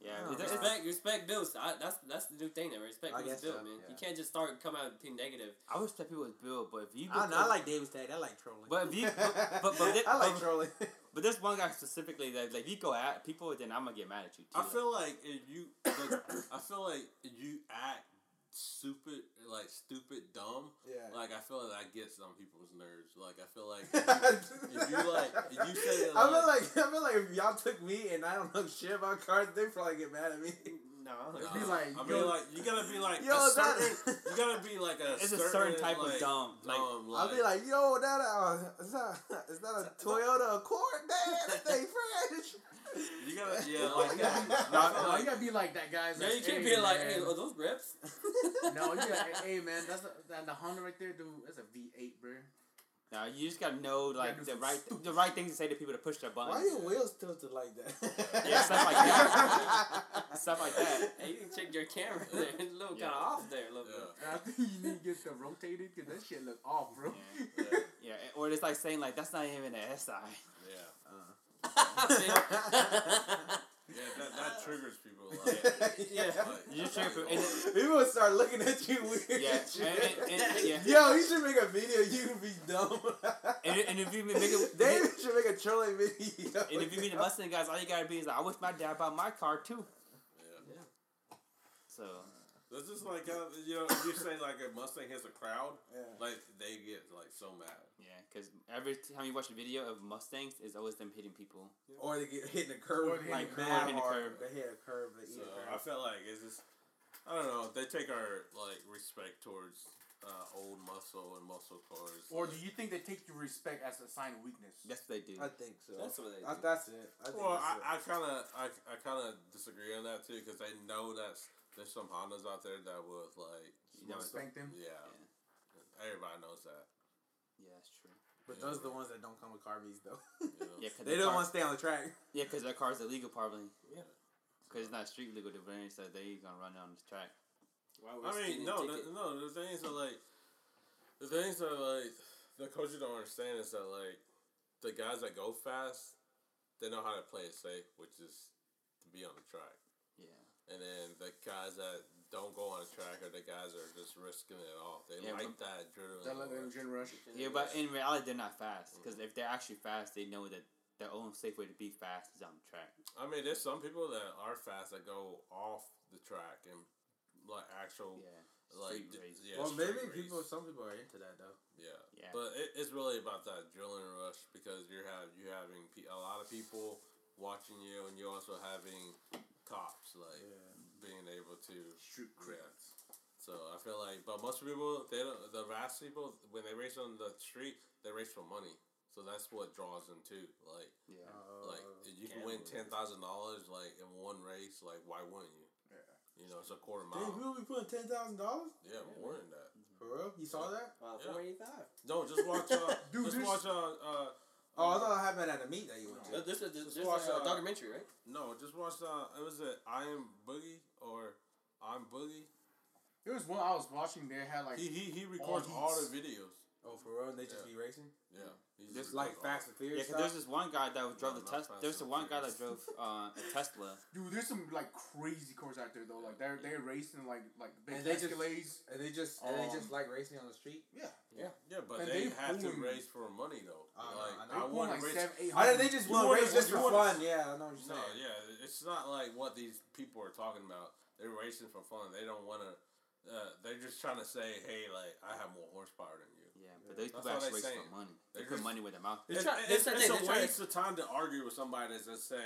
Oh, it- it's- Respect, respect builds. I, that's that's the new thing now. Respect I builds guess build, so, man. yeah. You can't just start come out being negative. I wish that people was built, but if you I don't know. I like David's tag. I like trolling. But if you- but- but- but thi- I like but- trolling. But there's one guy specifically that like if you go at people, then I'm gonna get mad at you too. I feel like if you, like, I feel like if you act stupid, like stupid dumb, yeah. like I feel like I get on people's nerves. Like I feel like if you, if you like, if you say I feel like, like I feel like if y'all took me and I don't know shit about cars, they probably get mad at me. No, Nah, be like, I yo- mean, like you gotta be like Yo, a that- you gotta be like a. It's a certain type of like, dumb, like- I'll be like, yo, that uh, is that is that a Toyota Accord? Damn, that thing fresh. you gotta, yeah, like that. No, no, like- you gotta be like that, guys. no, you can't be like, hey, are those grips? No, you got, hey man, that's a, that the Honda right there, dude. That's a V8, bro. No, you just gotta know like the right the right thing to say to people to push their buttons. Why your wheels tilted like that? Yeah, stuff like that. Stuff like that. hey, you can check your camera there. It's a little Yeah. kind of off there, a little bit. Yeah. And I think you need to get the rotated because that shit look off, bro. Yeah. yeah, or it's like saying like that's not even an SI. Yeah, uh-huh. Yeah, that, that triggers people. Like, Yeah. like, You just trigger people. And, People would start looking at you weird. yeah, and and, and, and, yeah. Yo, you should make a video. You can be dumb. And, and if you make it, David should make a trolling video. and if you meet the Mustang guys, all you gotta be is like, I wish my dad bought my car too. yeah. So That's just like uh, you know, if you say like a Mustang hits a crowd, Yeah. like they get like so mad. Yeah, because every time you watch a video of Mustangs, it's always them hitting people. Or they get hitting in the Or curve they like hit the mad curve. Hit the hard. curve. They hit a curve. They So eat a I curve. felt like it's just I don't know. They take our like respect towards uh, old muscle and muscle cars. Or do you think they take your respect as a sign of weakness? That's what they do. I think so. That's what they I, do. that's it. I think Well, that's it. I, I kind of I, I kind of disagree on that too because they know that there's some Hondas out there that would like You know, Spank them. yeah. Everybody knows that. Yeah, that's true. But those are the ones that don't come with car keys though. Yeah, cause they don't car- want to stay on the track. Yeah, because their car's illegal probably. Yeah. Because it's not street legal to bring, so they gonna run on this track. Why I mean, no, the, no. The things are like, the things are like, the coaches don't understand is that like, the guys that go fast, they know how to play it safe, which is to be on the track. Yeah. And then the guys that don't go on the track are the guys are just risking it all. They Yeah, like that adrenaline. That like rush. engine rush. Yeah, but in reality, they're not fast. Mm-hmm. Because if they're actually fast, they know that their own safe way to be fast is on the track. I mean, there's some people that are fast that go off the track and like actual Yeah. like d- race. yeah, well, maybe race. people. Some people are into that though. Yeah. Yeah. But it, it's really about that adrenaline rush because you're have you having pe- a lot of people watching you, and you're also having cops like being able to Street yeah. So I feel like, but most people they don't. The vast people when they race on the street, they race for money. So that's what draws them too. Like, Yeah. Uh, like you can win ten thousand dollars like in one race. Like, why wouldn't you? Yeah. You know, it's a quarter Damn, mile. people be putting ten thousand dollars Yeah, more than that. for real. You saw that? Wow, Yeah. four eighty five. No, just watch. Uh, Dude, just watch. Uh, uh, Oh, I thought it happened at a meet that you went to. This is this, Just this watch, a uh, documentary, right? no, just watch. Uh, it was a I am Boogie or I'm Boogie. There was one I was watching. They had like He he he records all all, the videos. Oh, for real? And they just Yeah. be racing? Yeah, he's Just Like all Fast and Furious. Yeah, Furious 'cause there's this one guy that drove No, the not Tesla. There's the and one guy that drove uh, a Tesla. dude. There's some like crazy cars out there though. Like they're they're racing like like big And they just- And they just and they just Um, like racing on the street? Yeah. Yeah, yeah. but And they they have to race for money though. I know, like I. I, They want like to race. seven, eight I hundred. they just want to race just for fun. Yeah, I know what you're saying. No, saying. yeah, it's not like what these people are talking about. They're racing for fun. They don't want to. Uh, they're just trying to say, "Hey, like I have more horsepower than you." Yeah, but these That's people all actually they race saying. for money. They They're put just- money where their mouth. They're It's, try- it's, it's a they're waste of time to argue with somebody that just say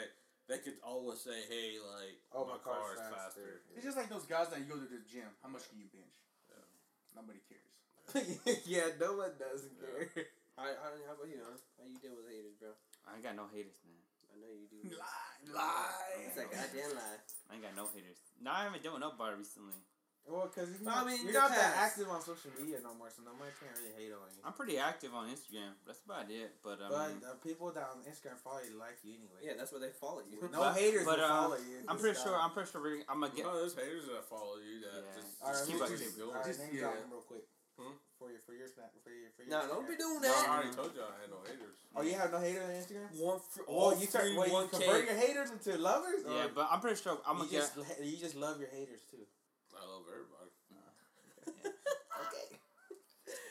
they could always say, "Hey, like Oh, my, my car car's is faster." faster." It's just like those guys that you go to the gym. How much can you bench? Yeah. Nobody cares. yeah, no one doesn't Yeah. care. How, how, how about you, huh? How you deal with haters, bro? I ain't got no haters, man. I know you do. Lie, Lie. It's like goddamn lie. I ain't got no haters. No, I haven't done nobody recently. Well, because you're Well, I mean, you're not that active on social media no more, so nobody can't really hate on you. I'm pretty active on Instagram. That's about it. But um, But uh, people that on Instagram follow you like you anyway. Yeah, that's where they follow you. No But- haters but, will uh, follow you. I'm pretty sure. I'm pretty sure we're, I'm gonna get. no, there's haters that follow you that Yeah. just, All right, just keep let up me with just, it. all right, Just- name yeah. drop them real quick. Hmm? For your for your snap for your for your. No, don't be Instagram. doing No, I already told you I had no haters. Oh, you have no haters on Instagram? One for Oh, all you start. three, Well, you convert your haters into lovers? Yeah, but I'm pretty sure I'm gonna get. you just love your haters too. I love everybody. Okay.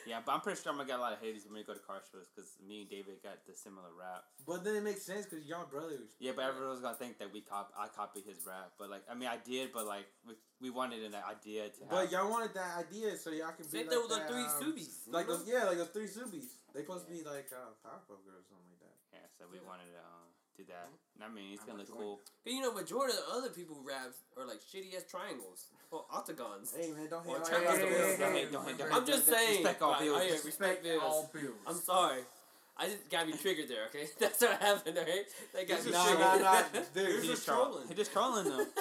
Yeah, but I'm pretty sure I'm gonna get a lot of haters when we go to car shows because me and David got the similar rap. But then it makes sense because y'all brothers. Yeah, but everyone's gonna think that we cop I copied his rap, but like I mean I did, but like we, we wanted an idea to have. But y'all wanted that idea so y'all can be Same like thing with the three um, Subies. Like those, yeah, like those three Subies. They supposed to be like uh, Powerpuff Girls or something like that. yeah, so we wanted to uh, do that. And I mean, it's I'm gonna look cool. But you know, majority of the other people who raps are like shitty ass triangles or octagons. Hey man, don't hate Or on check your out bills, bills. bro. Don't hate- don't hate- I'm just saying. Respect saying. all like, bills. yeah, respect bills. all bills. I'm sorry. I just got me triggered there, okay? That's what happened, alright? That got me is Nah, shit. triggered. nah, nah, dude. This He just trolling. trolling. He just trolling them.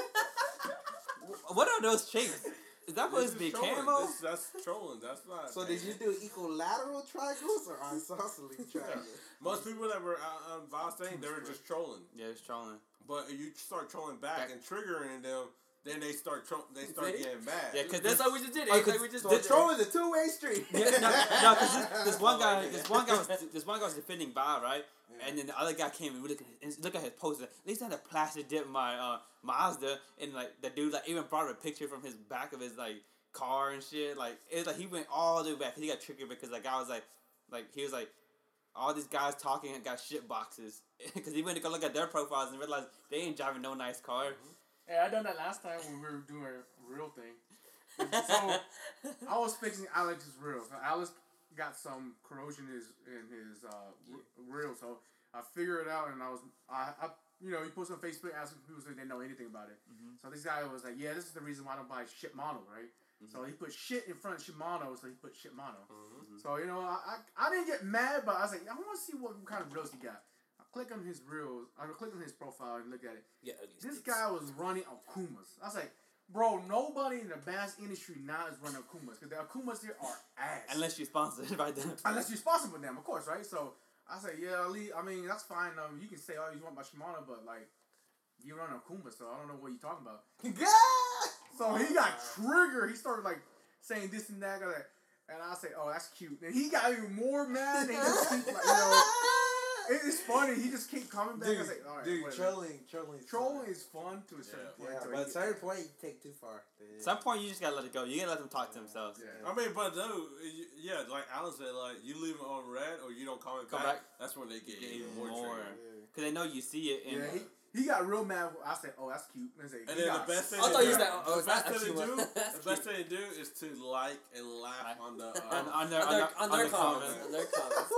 What are those chicks? Is that supposed to be This is trolling. camo? This- that's trolling. That's not. So did you do equilateral triangles or isosceles triangles? Most people that were uh, on Vostain, they were just trolling. Yeah, it's trolling. But you start trolling back Back. and triggering them, then they start tro- they start See? getting mad. Yeah, because That's how we just did it. Oh, It's 'cause like we just So did troll is a two way street. Yeah, no, no, because this, this one guy, this one guy was, this one guy was defending Bob, right? Yeah. And then the other guy came and we look at his, look at his poster. At least I had a plastic dip my uh, Mazda, and like the dude like even brought a picture from his back of his like car and shit. Like it's like he went all the way back. He got triggered because like I was like, like he was like, all these guys talking and got shit boxes because he went to go look at their profiles and realized they ain't driving no nice car. Hey, I done that last time when we were doing a real thing. So I was fixing Alex's reel. So Alex got some corrosion in his in his uh, reel. So I figured it out, and I was I, I you know he posted on Facebook asking people if they didn't know anything about it. Mhm. So this guy was like, yeah, this is the reason why I don't buy Shimano, right? So he put shit in front of Shimano, so he put Shimano. Mhm. So you know, I, I I didn't get mad, but I was like, I want to see what kind of reels he got. I click on his reels. I click on his profile and look at it. Yeah, ugly This sticks. guy was running Okumas. I was like, bro, nobody in the bass industry now is running Okumas because the Okumas here are ass. Unless you're sponsored by them. Unless you're sponsored with them, of course, right? So I said, yeah, Ali, I mean, that's fine. Um, you can say all you want about Shimano, but like, you run Okuma, so I don't know what you're talking about. So he got triggered. He started like saying this and that, like, and I say, oh, that's cute. And he got even more mad. And he just keep, like, you know, it- it's funny. He just keep coming back. I Dude, like, all right, dude, whatever. trolling, trolling, is Trolling fun. is fun to a certain Yeah. point. Yeah, but at a get- certain point you take too far. At some point, you just gotta let it go. You gotta let them talk to themselves. Yeah. I mean, but though, yeah, like Alan said, like you leave them on red or you don't comment Come back, back. That's when they get Get even even more. more. triggered. Because they know you see it. And Yeah, he, he got real mad. I said, "Oh, that's cute." And, I said, And he then got the best thing I they thought you do, said, oh, the best thing they actually do, the best thing they do is to like and laugh on the. on, Uh, on their, on on their, their, on their the comments. On their comments.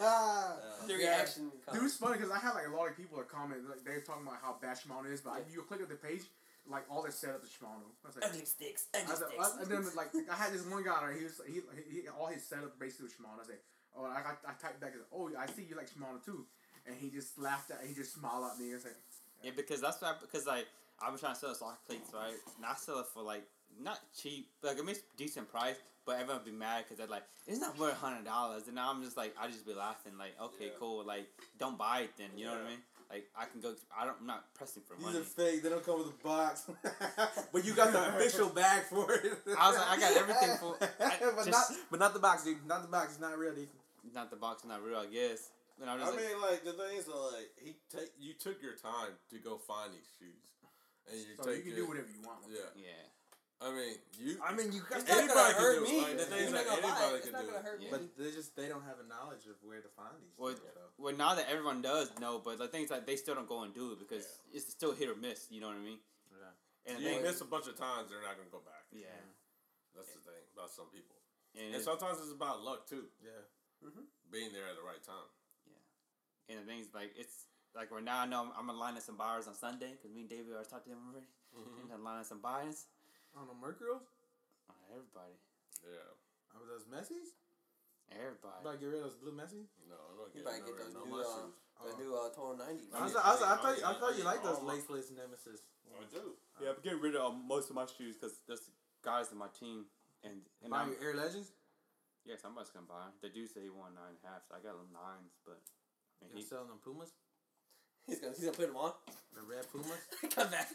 Their Yeah. reaction Dude, comments. it's funny because I had like a lot of people that comment like they're talking about how bad Shimano is, but I, you click on the page, like all their setup is Shimano. I was like, Ugly sticks. I Ugly sticks. I, and then like I had this one guy, right, he was he, he, he all his setup basically was Shimano. I said, Oh, I got I typed back. Oh, I see you like Shimano too, and he just laughed at. He just smiled at me and said, Yeah, because that's why because like I was trying to sell soccer cleats, right? And I sell it for like not cheap, like I mean decent price, but everyone would be mad because they're like, it's not worth hundred dollars, and now I'm just like, I just be laughing like, okay, Yeah. cool, like don't buy it then, you know what I mean? Like I can go, I don't, I'm not pressing for These money. are fake. They don't come with a box. but you got the official bag for it. I was like, I got everything for- I but just- not, but not the box, dude. Not the box. It's not real, dude. Not the box, not real, I guess. And I was I like, mean, like the thing is, like he take you took your time to go find these shoes, and you "So take you can your- do whatever you want." with it." Yeah, yeah, I mean, you. I mean, you got It's not Anybody gonna can hurt do me. Like, the thing is I'm that lie. anybody It's can not do gonna it. hurt me. But they just they don't have a knowledge of where to find these. Well, things, though. well now that everyone does know, but the things like they still don't go and do it because it's still hit or miss. You know what I mean? Yeah. And You thing, miss a bunch of times, they're not gonna go back. yeah, That's the thing about some people, and, and sometimes it's about luck too, Yeah. Mm-hmm. being there at the right time. And the things like it's like right now I know I'm, I'm gonna line up some buyers on Sunday because me and David already talked to them already. Mm-hmm. And then line up some buyers. On the Mercurials? Oh, everybody, Yeah, Are those Messies? everybody. About to get rid of those blue Messies? no, I'm gonna You get might no, those no new, my uh, shoes. The new uh, Total 90. I, was, I, was, I, thought, Yeah. I thought you liked those Yeah. laceless Nemeziz. I do. Yeah, I'm getting rid of most of my shoes because there's guys in my team, and and Buy I'm, your Air Legends? yeah, somebody's gonna buy. 'em. The dude said he won nine and a half, so I got them nines, but I mean, You he, selling them Pumas? He's gonna, he's gonna put them on. The red Pumas? Come back.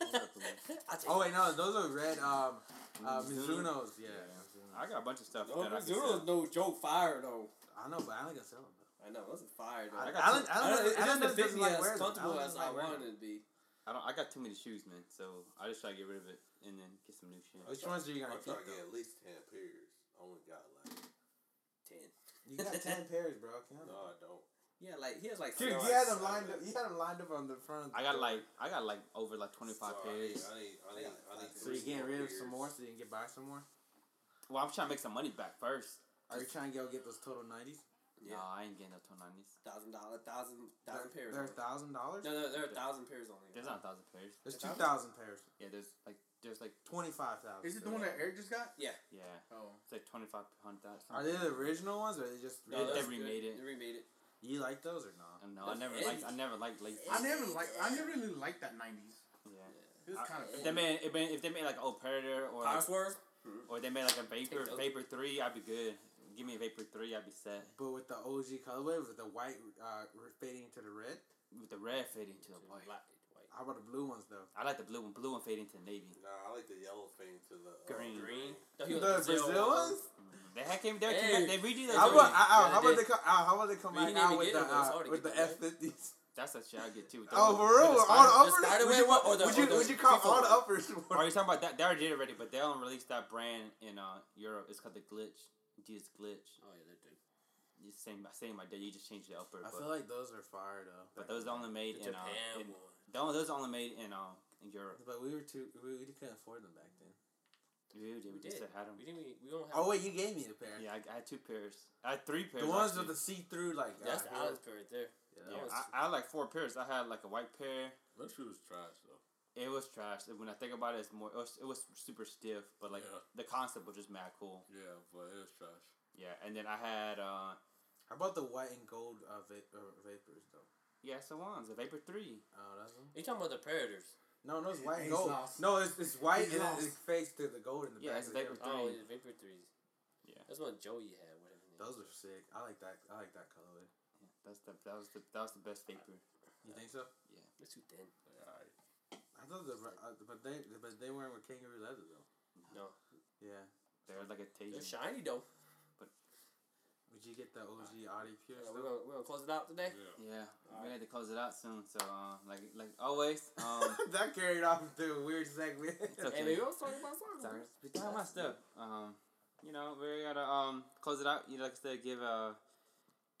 Pumas. Oh, wait, no, those are red um, uh, Mizunos. Yeah. Yeah. I got a bunch of stuff No, that I can Mizuno's sell. no joke fire though. I know, but I ain't gonna sell them. I know, those are fire though. I, got Alan, two- I Alan, don't, it Alan doesn't fit doesn't me like as them. comfortable as I wanted it to be. I don't. I got too many shoes, man. So I just try to get rid of it and then get some new shit. Which ones are you gonna I'm keep? to get at least ten pairs. I only got like Ten. You got ten pairs, bro. Count no, them. I don't. Yeah, like he has like. Dude, seven- you had them lined up. You had them lined up on the front. The I got store. like I got like over like twenty five So I need, pairs. I need, I need, I need. So you getting rid of some more, so you can get buy some more. Well, I'm trying to make some money back first. Are you trying to go get those total nineties? Yeah. No, I ain't getting no nineties. thousand dollar, thousand, thousand pairs. They're thousand dollars. No, no, there are a thousand pairs only. There's not a thousand pairs. There's two thousand? thousand pairs. Yeah, there's like there's like Twenty five thousand. Is it the one that Eric just got? yeah, Yeah. Oh, it's like twenty five hundred. Are they the original ones, or are they just? No, that's they remade good. it. They remade it. You like those or not? No, I never heavy. liked. I never liked lace. I never like. I never really liked that '90s. Yeah. It was kind of. If they made if they, made like old Predator or like, Swerve. or they made like a Vapor Take. Vapor three, I'd be good. Give me a Vapor three, I'd be set. But with the OG colorway, with the white uh, fading to the red. With the red fading to the white. Black, white. How about the blue ones though? I like the blue one. Blue one fading to navy. Nah, I like the yellow fade to the uh, Green. Green. The No, he was Brazil, Brazil ones. They had came. They, Hey. came, they redid those. How already. about, uh, Yeah, how they about they come? Uh, how about they come back out even with the them, but it's uh, with the F fifties? That's a shit I get too. Oh, for With real? the All spider- the the uppers? spider Would you, one or the- would you, or the would you call all the one? uppers? Are you talking about that? They already did it already, but they don't release that brand in uh Europe. It's called the Glitch. Jesus Glitch. Oh yeah, they're good. It's the same same idea. You just change the upper. I but, feel like those are fire though. but those are only made The in uh Japan in, one. Those those only made in uh in Europe. But we were too. We, we couldn't afford them back then. We did. We We just did. had them. We didn't. We, we don't have. Oh wait, you gave me a pair. Yeah, I, I had two pairs. I had three pairs. the ones actually. with the see through like. That's the uh, Alice pair right there. Yeah. Yeah, I, I had like four pairs. I had like a white pair. That shoe was trash though. It was trash. When I think about it, it's more. It was, it was super stiff, but like Yeah. the concept was just mad cool. Yeah, but it was trash. Yeah, and then I had uh How about the white and gold uh, va- uh, vapors though? Yeah, so ones a Vapor three. Oh, that's them. You talking about the Predators? No, no, it's white and gold. lost. No, it's, it's white He's and then lost. it fades to the gold in the Yeah, back. it's of the Vapor pair. Oh, Three. yeah, Vapor threes. Yeah. That's what Joey had. Whatever. his Those was. are sick. I like that. I like that colorway. Yeah, that's the that was the that was the best Vapor. You think so? Yeah. They're too thin. Alright. I thought the uh, but they but they weren't with kangaroo leather though. No, Yeah. They're like a they're shiny though. Would you get the OG Audi Pure Uh, stuff? we're gonna we're gonna close it out today. Yeah. Yeah, we had to close it out soon. So uh, like like always, um, that carried off into a weird segment. okay. Hey, maybe I was talking about soccer. sorry, we talking about stuff. Um, you know, we gotta um close it out. You know, like I said, give a.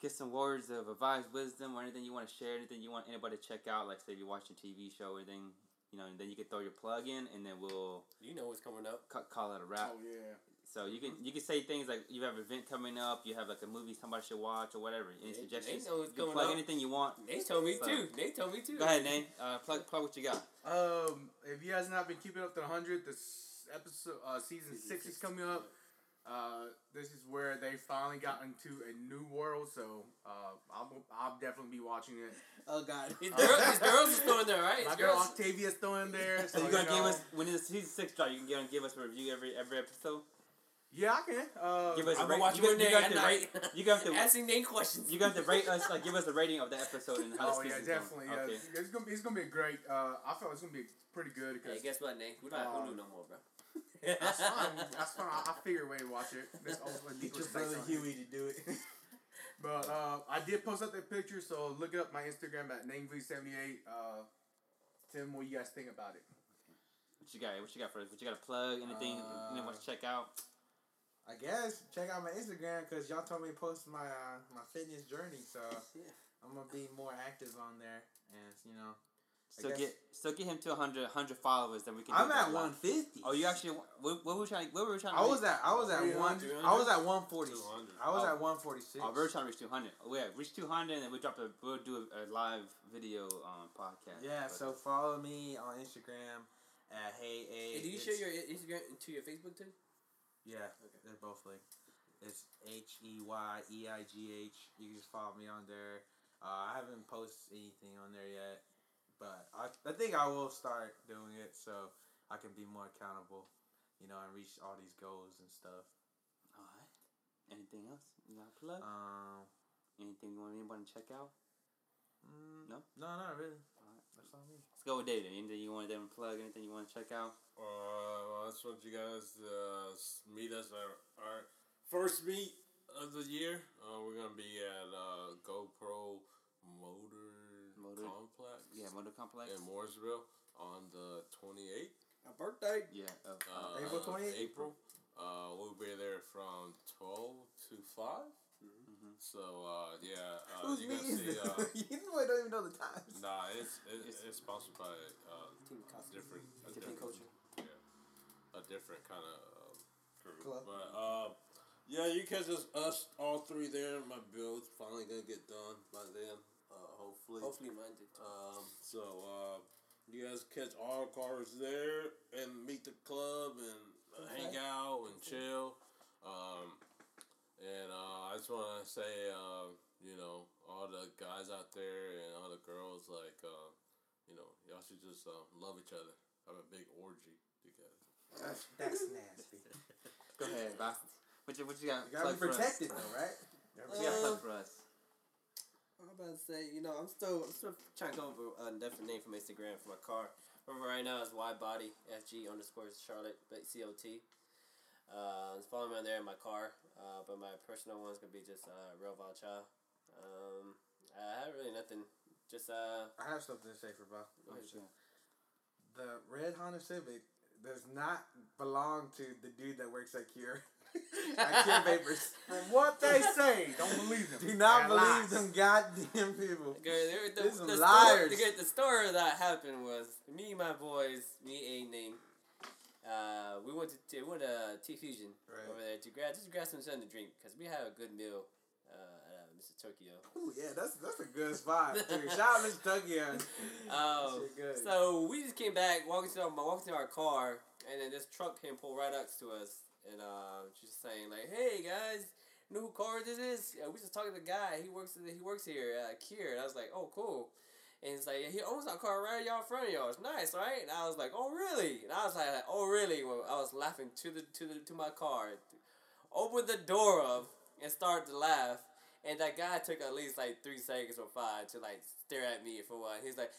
get some words of advice, wisdom, or anything you want to share, anything you want anybody to check out. Like say you're watching a TV show or anything, you know, and then you can throw your plug in, and then we'll You know what's coming up. ca- call it a wrap. Oh yeah. So you can you can say things like you have an event coming up, you have like a movie somebody should watch or whatever. Any They- suggestions? they know what's you can coming plug up. anything you want. They told me So- too. They told me too. Go ahead, Nate. Uh, plug plug what you got. Um, if you guys not been keeping up to 100, this episode, uh, season Season six is coming up. Uh, this is where they finally got into a new world, so uh, I'll, I'll definitely be watching it. Oh God. These girls, these girls is still in there, right? My These girl girls. Octavia's still in there. So So, you gonna know, give us when the season six drop? You can gonna give us a review every every episode. Yeah, I can. Uh, Give us I'm a gonna watch you, one got- you got at to night. rate. You got to Asking name questions. you got to rate us like give us a rating of the episode and how oh the yeah, season's going. definitely. Yeah, Okay. it's gonna be it's gonna be great. Uh, I feel it's gonna be pretty good Hey, guess what, Nate? We're not Um, Hulu no more, bro. that's fine. That's fine. I, I figure a way to watch it. There's always a Get deeper your stakes brother. Huey to do it. But uh, I did post up that picture, so look it up my Instagram at NameV78. Uh, tell me what you guys think about it. What you got? What you got for us? What you got to plug? Anything you know? What to check out? I guess check out my Instagram because y'all told me to post my uh, my fitness journey, so Yeah. I'm gonna be more active on there, and you know Still guess- get still get him to 100, 100 followers, then we can. I'm do at 150. Oh, you actually? What, what were we trying? What were we trying? To I was reach? at I was at one I was at 140. I was Oh. at 146. Oh, we were trying to reach two hundred. Oh, yeah, reach two hundred, and then we drop a. We'll do a, a live video um podcast. Yeah, But- so follow me on Instagram at hey a. Hey, do you share your Instagram to your Facebook too? Yeah, Okay. they're both linked. It's H E Y E I G H. You can just follow me on there. Uh, I haven't posted anything on there yet, but I, I think I will start doing it so I can be more accountable, you know, and reach all these goals and stuff. All right. Anything else? You got a plug? Um, Anything you want anyone to check out? mm, No? no, not really. Alright. That's all me. Let's go with David. Anything you want them to plug? Anything you want to check out? Uh, I just want you guys to uh, meet us at our, our first meet of the year. Uh, we're gonna be at uh, GoPro Motor, Motor- Complex Yeah, Motor Complex. in Mooresville on the twenty eighth. My birthday. Yeah. Uh, Uh, April 28th? April. Uh, we'll be there from twelve to five. So uh, yeah, uh, Who's you me? guys see. Uh, you boy don't even know the times. nah, it's it, It's- it's sponsored by uh, Team Costume. different a Different culture. Yeah, a different kind of um, crew. Club. But uh, yeah, you catch us us all three there. My build's finally gonna get done by then. Uh, hopefully. Hopefully mine did. too. Um, so uh, you guys catch all cars there and meet the club and uh, hang out and chill. Um, and uh, I just want to say, uh, you know, all the guys out there and all the girls, like, uh, you know, y'all should just uh, love each other. Have a big orgy together. That's, that's nasty. Go ahead, Bob. What you, what you got? You gotta plug be for us? protected though, right? What you got Uh, plug for us? I'm about to say, you know, I'm still, I'm still trying to come up with a different name from Instagram for my car. Remember right now it's Y Body SG underscore Charlotte but C O T. Uh, just follow me on there in my car. Uh, but my personal one's gonna be just uh, Real Valcha. Um, I have really nothing. Just uh, I have something to say for Bob. sure. The red Honda Civic does not belong to the dude that works at Cure. at Cure Vapors. From what they say, don't believe them. Do not They're believe lies. them goddamn people. Okay, there, the, These the, liars. Story, the, the story that happened was me and my boys, me A name. Uh, we went to t- we went to T Fusion Right. over there to grab just grab some something to drink because we had a good meal uh, at uh, Mr. Tokyo. Ooh, yeah, that's that's a good spot. Dude. Shout out Mr. Tokyo. Um, so we just came back walking to our walking to our car, and then this truck came pull right next to us, and uh, she's saying like, "Hey guys, know who car this is? Yeah, we just talking to the guy. He works he works here at Kier." And I was like, "Oh, cool." And he's like, "He owns our car right y'all in front of y'all. It's nice, right?" And I was like, "Oh, really?" And I was like, "Oh, really?" Well, I was laughing to the to the to my car, opened the door up and started to laugh. And that guy took at least like three seconds or five to like stare at me for a while. He's like,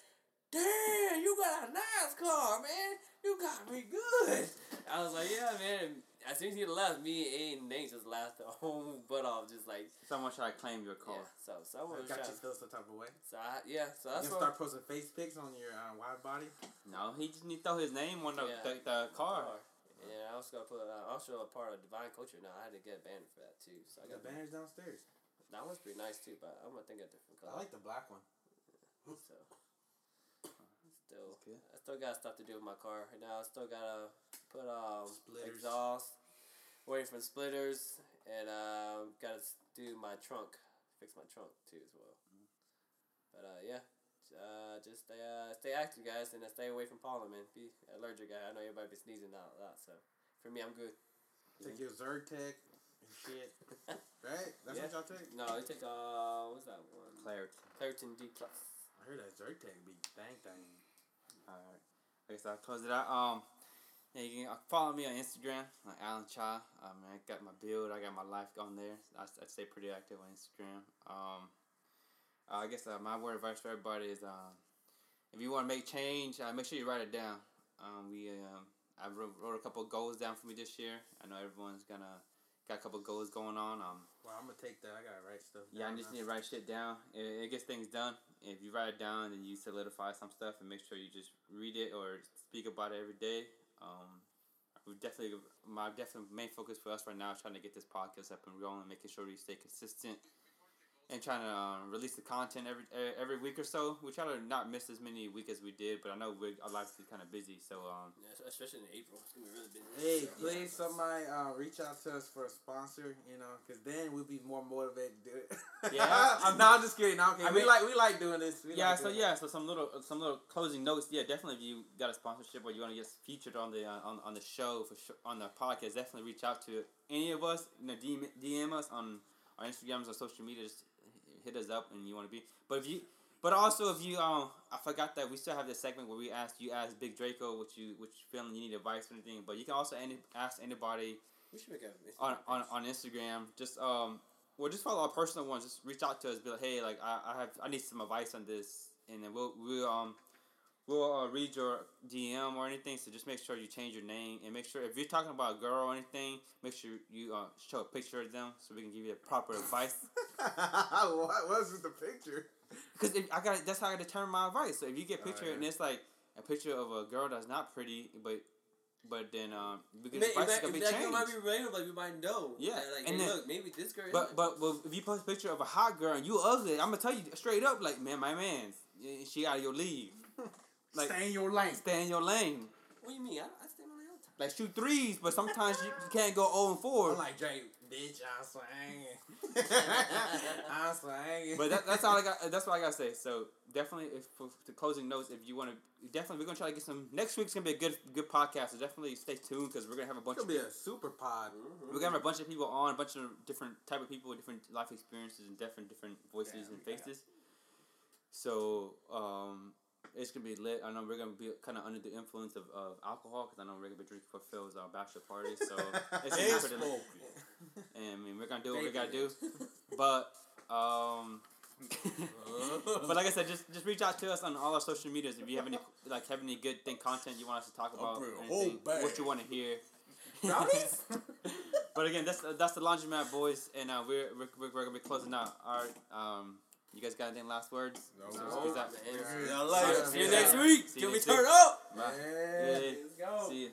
"Damn, you got a nice car, man. You got me good." I was like, "Yeah, man." As soon as he left, me and Nate just laughed the whole butt off, just like Someone tried to claim your car. yeah. So someone was Got trying. you feel some type of way. So I, yeah, so You that's gonna what. start posting face pics on your uh, wide body? No, he just need to throw his name on the, Yeah. the, the car. Yeah, I was gonna put. Uh, also a part of Divine Culture now. I had to get a banner for that too. So I The got banners downstairs. That one's pretty nice too, but I'm gonna think of a different color. I like the black one. So still, That's good. I still got stuff to do with my car. Right now, I still gotta put um Splitters. exhaust, waiting for splitters, and um gotta do my trunk, fix my trunk too as well. But uh, yeah. Uh, just stay, uh, stay active, guys, and uh, stay away from pollen, man. Be allergic, guy. I know everybody be sneezing out a lot, so for me, I'm good. Take your Zyrtec and shit. Right? That's Yeah. what y'all take? No, you take uh, what's that one? Clarity. Claritin D plus. I heard that Zyrtec be bang bang thing. Alright. I guess I'll close it out. Um, yeah, you can uh, follow me on Instagram, like Alan Cha. Um, I got my build, I got my life on there. I, I stay pretty active on Instagram. Um, uh, I guess uh, my word of advice for everybody is um, if you want to make change, uh, make sure you write it down. Um, we um, I wrote, wrote a couple of goals down for me this year. I know everyone's gonna got a couple of goals going on. Um, Well, I'm gonna take that. I gotta write stuff. yeah, I just now. need to write shit down. It, it gets things done. If you write it down, then you solidify some stuff and make sure you just read it or speak about it every day. Um, we definitely my definitely main focus for us right now is trying to get this podcast up and rolling, making sure we stay consistent, and trying to uh, release the content every every week or so. We try to not miss as many week as we did, but I know we our lives is kind of busy, so um, Yeah, especially in April, it's gonna be really busy. Hey, So, please, somebody uh, reach out to us for a sponsor, you know, because then we'll be more motivated to do it. Yeah. I'm, no, I'm just kidding. No, I'm kidding. I we mean- like we like doing this. We yeah, like so doing yeah, so some little some little closing notes. Yeah, definitely. If you got a sponsorship or you want to get featured on the uh, on, on the show for sure, on the podcast, definitely reach out to any of us. You know, DM, DM us on our Instagrams or social media. Just hit us up and you want to be. But if you, but also if you um, I forgot that we still have this segment where we ask you ask Big Draco what you what you feeling you need advice or anything. But you can also any ask anybody We should make a on, on, on Instagram. Just um, well, just follow our personal ones. Just reach out to us. Be like, hey, like I, I have I need some advice on this, and then we'll we'll um we'll uh, read your DM or anything. So just make sure you change your name and make sure if you're talking about a girl or anything, make sure you uh, show a picture of them so we can give you the proper advice. what was with the picture? Because I got that's how I determine my advice. So if you get a Oh, picture yeah. and it's like a picture of a girl that's not pretty, but but then um because may, the it advice is gonna be that changed. might be random, like we might know. Yeah, Like, like and hey, then- look, maybe this girl. But isn't- but if you post a picture of a hot girl and you ugly, I'm gonna tell you straight up, like man, my man's, eh, she out of your league. Like Stay in your lane. stay in your lane. what do you mean? I, I stay on the outside. Like shoot threes, but sometimes you, you can't go 0 and 4. I'm like Drake, bitch. I'm swinging. I'm swinging. But that, that's all I got. That's what I gotta say. So definitely, if for the closing notes, if you want to, definitely we're gonna try to get some. Next week's gonna be a good good podcast. So definitely stay tuned because we're gonna have a bunch It's of gonna be a super pod. we're gonna have a bunch of people on, a bunch of different type of people with different life experiences and different different voices Yeah, and we got- faces. So um, it's gonna be lit. I know we're gonna be kind of under the influence of, of alcohol because I know we're gonna be drinking for Phil's uh, bachelor party. So it's gonna be pretty lit. And I mean, we're gonna do what we gotta do. But um, but like I said, just just reach out to us on all our social medias if you have any like have any good thing content you want us to talk about, anything, what you want to hear. Brownies? but again, that's that's the laundromat boys, and uh, we're, we're we're we're gonna be closing out. Our um, you guys got any last words? No. Peace out. man. Yeah. See you next week. See you Till we turn up. Bye. Yeah. Yeah. Let's go. See you.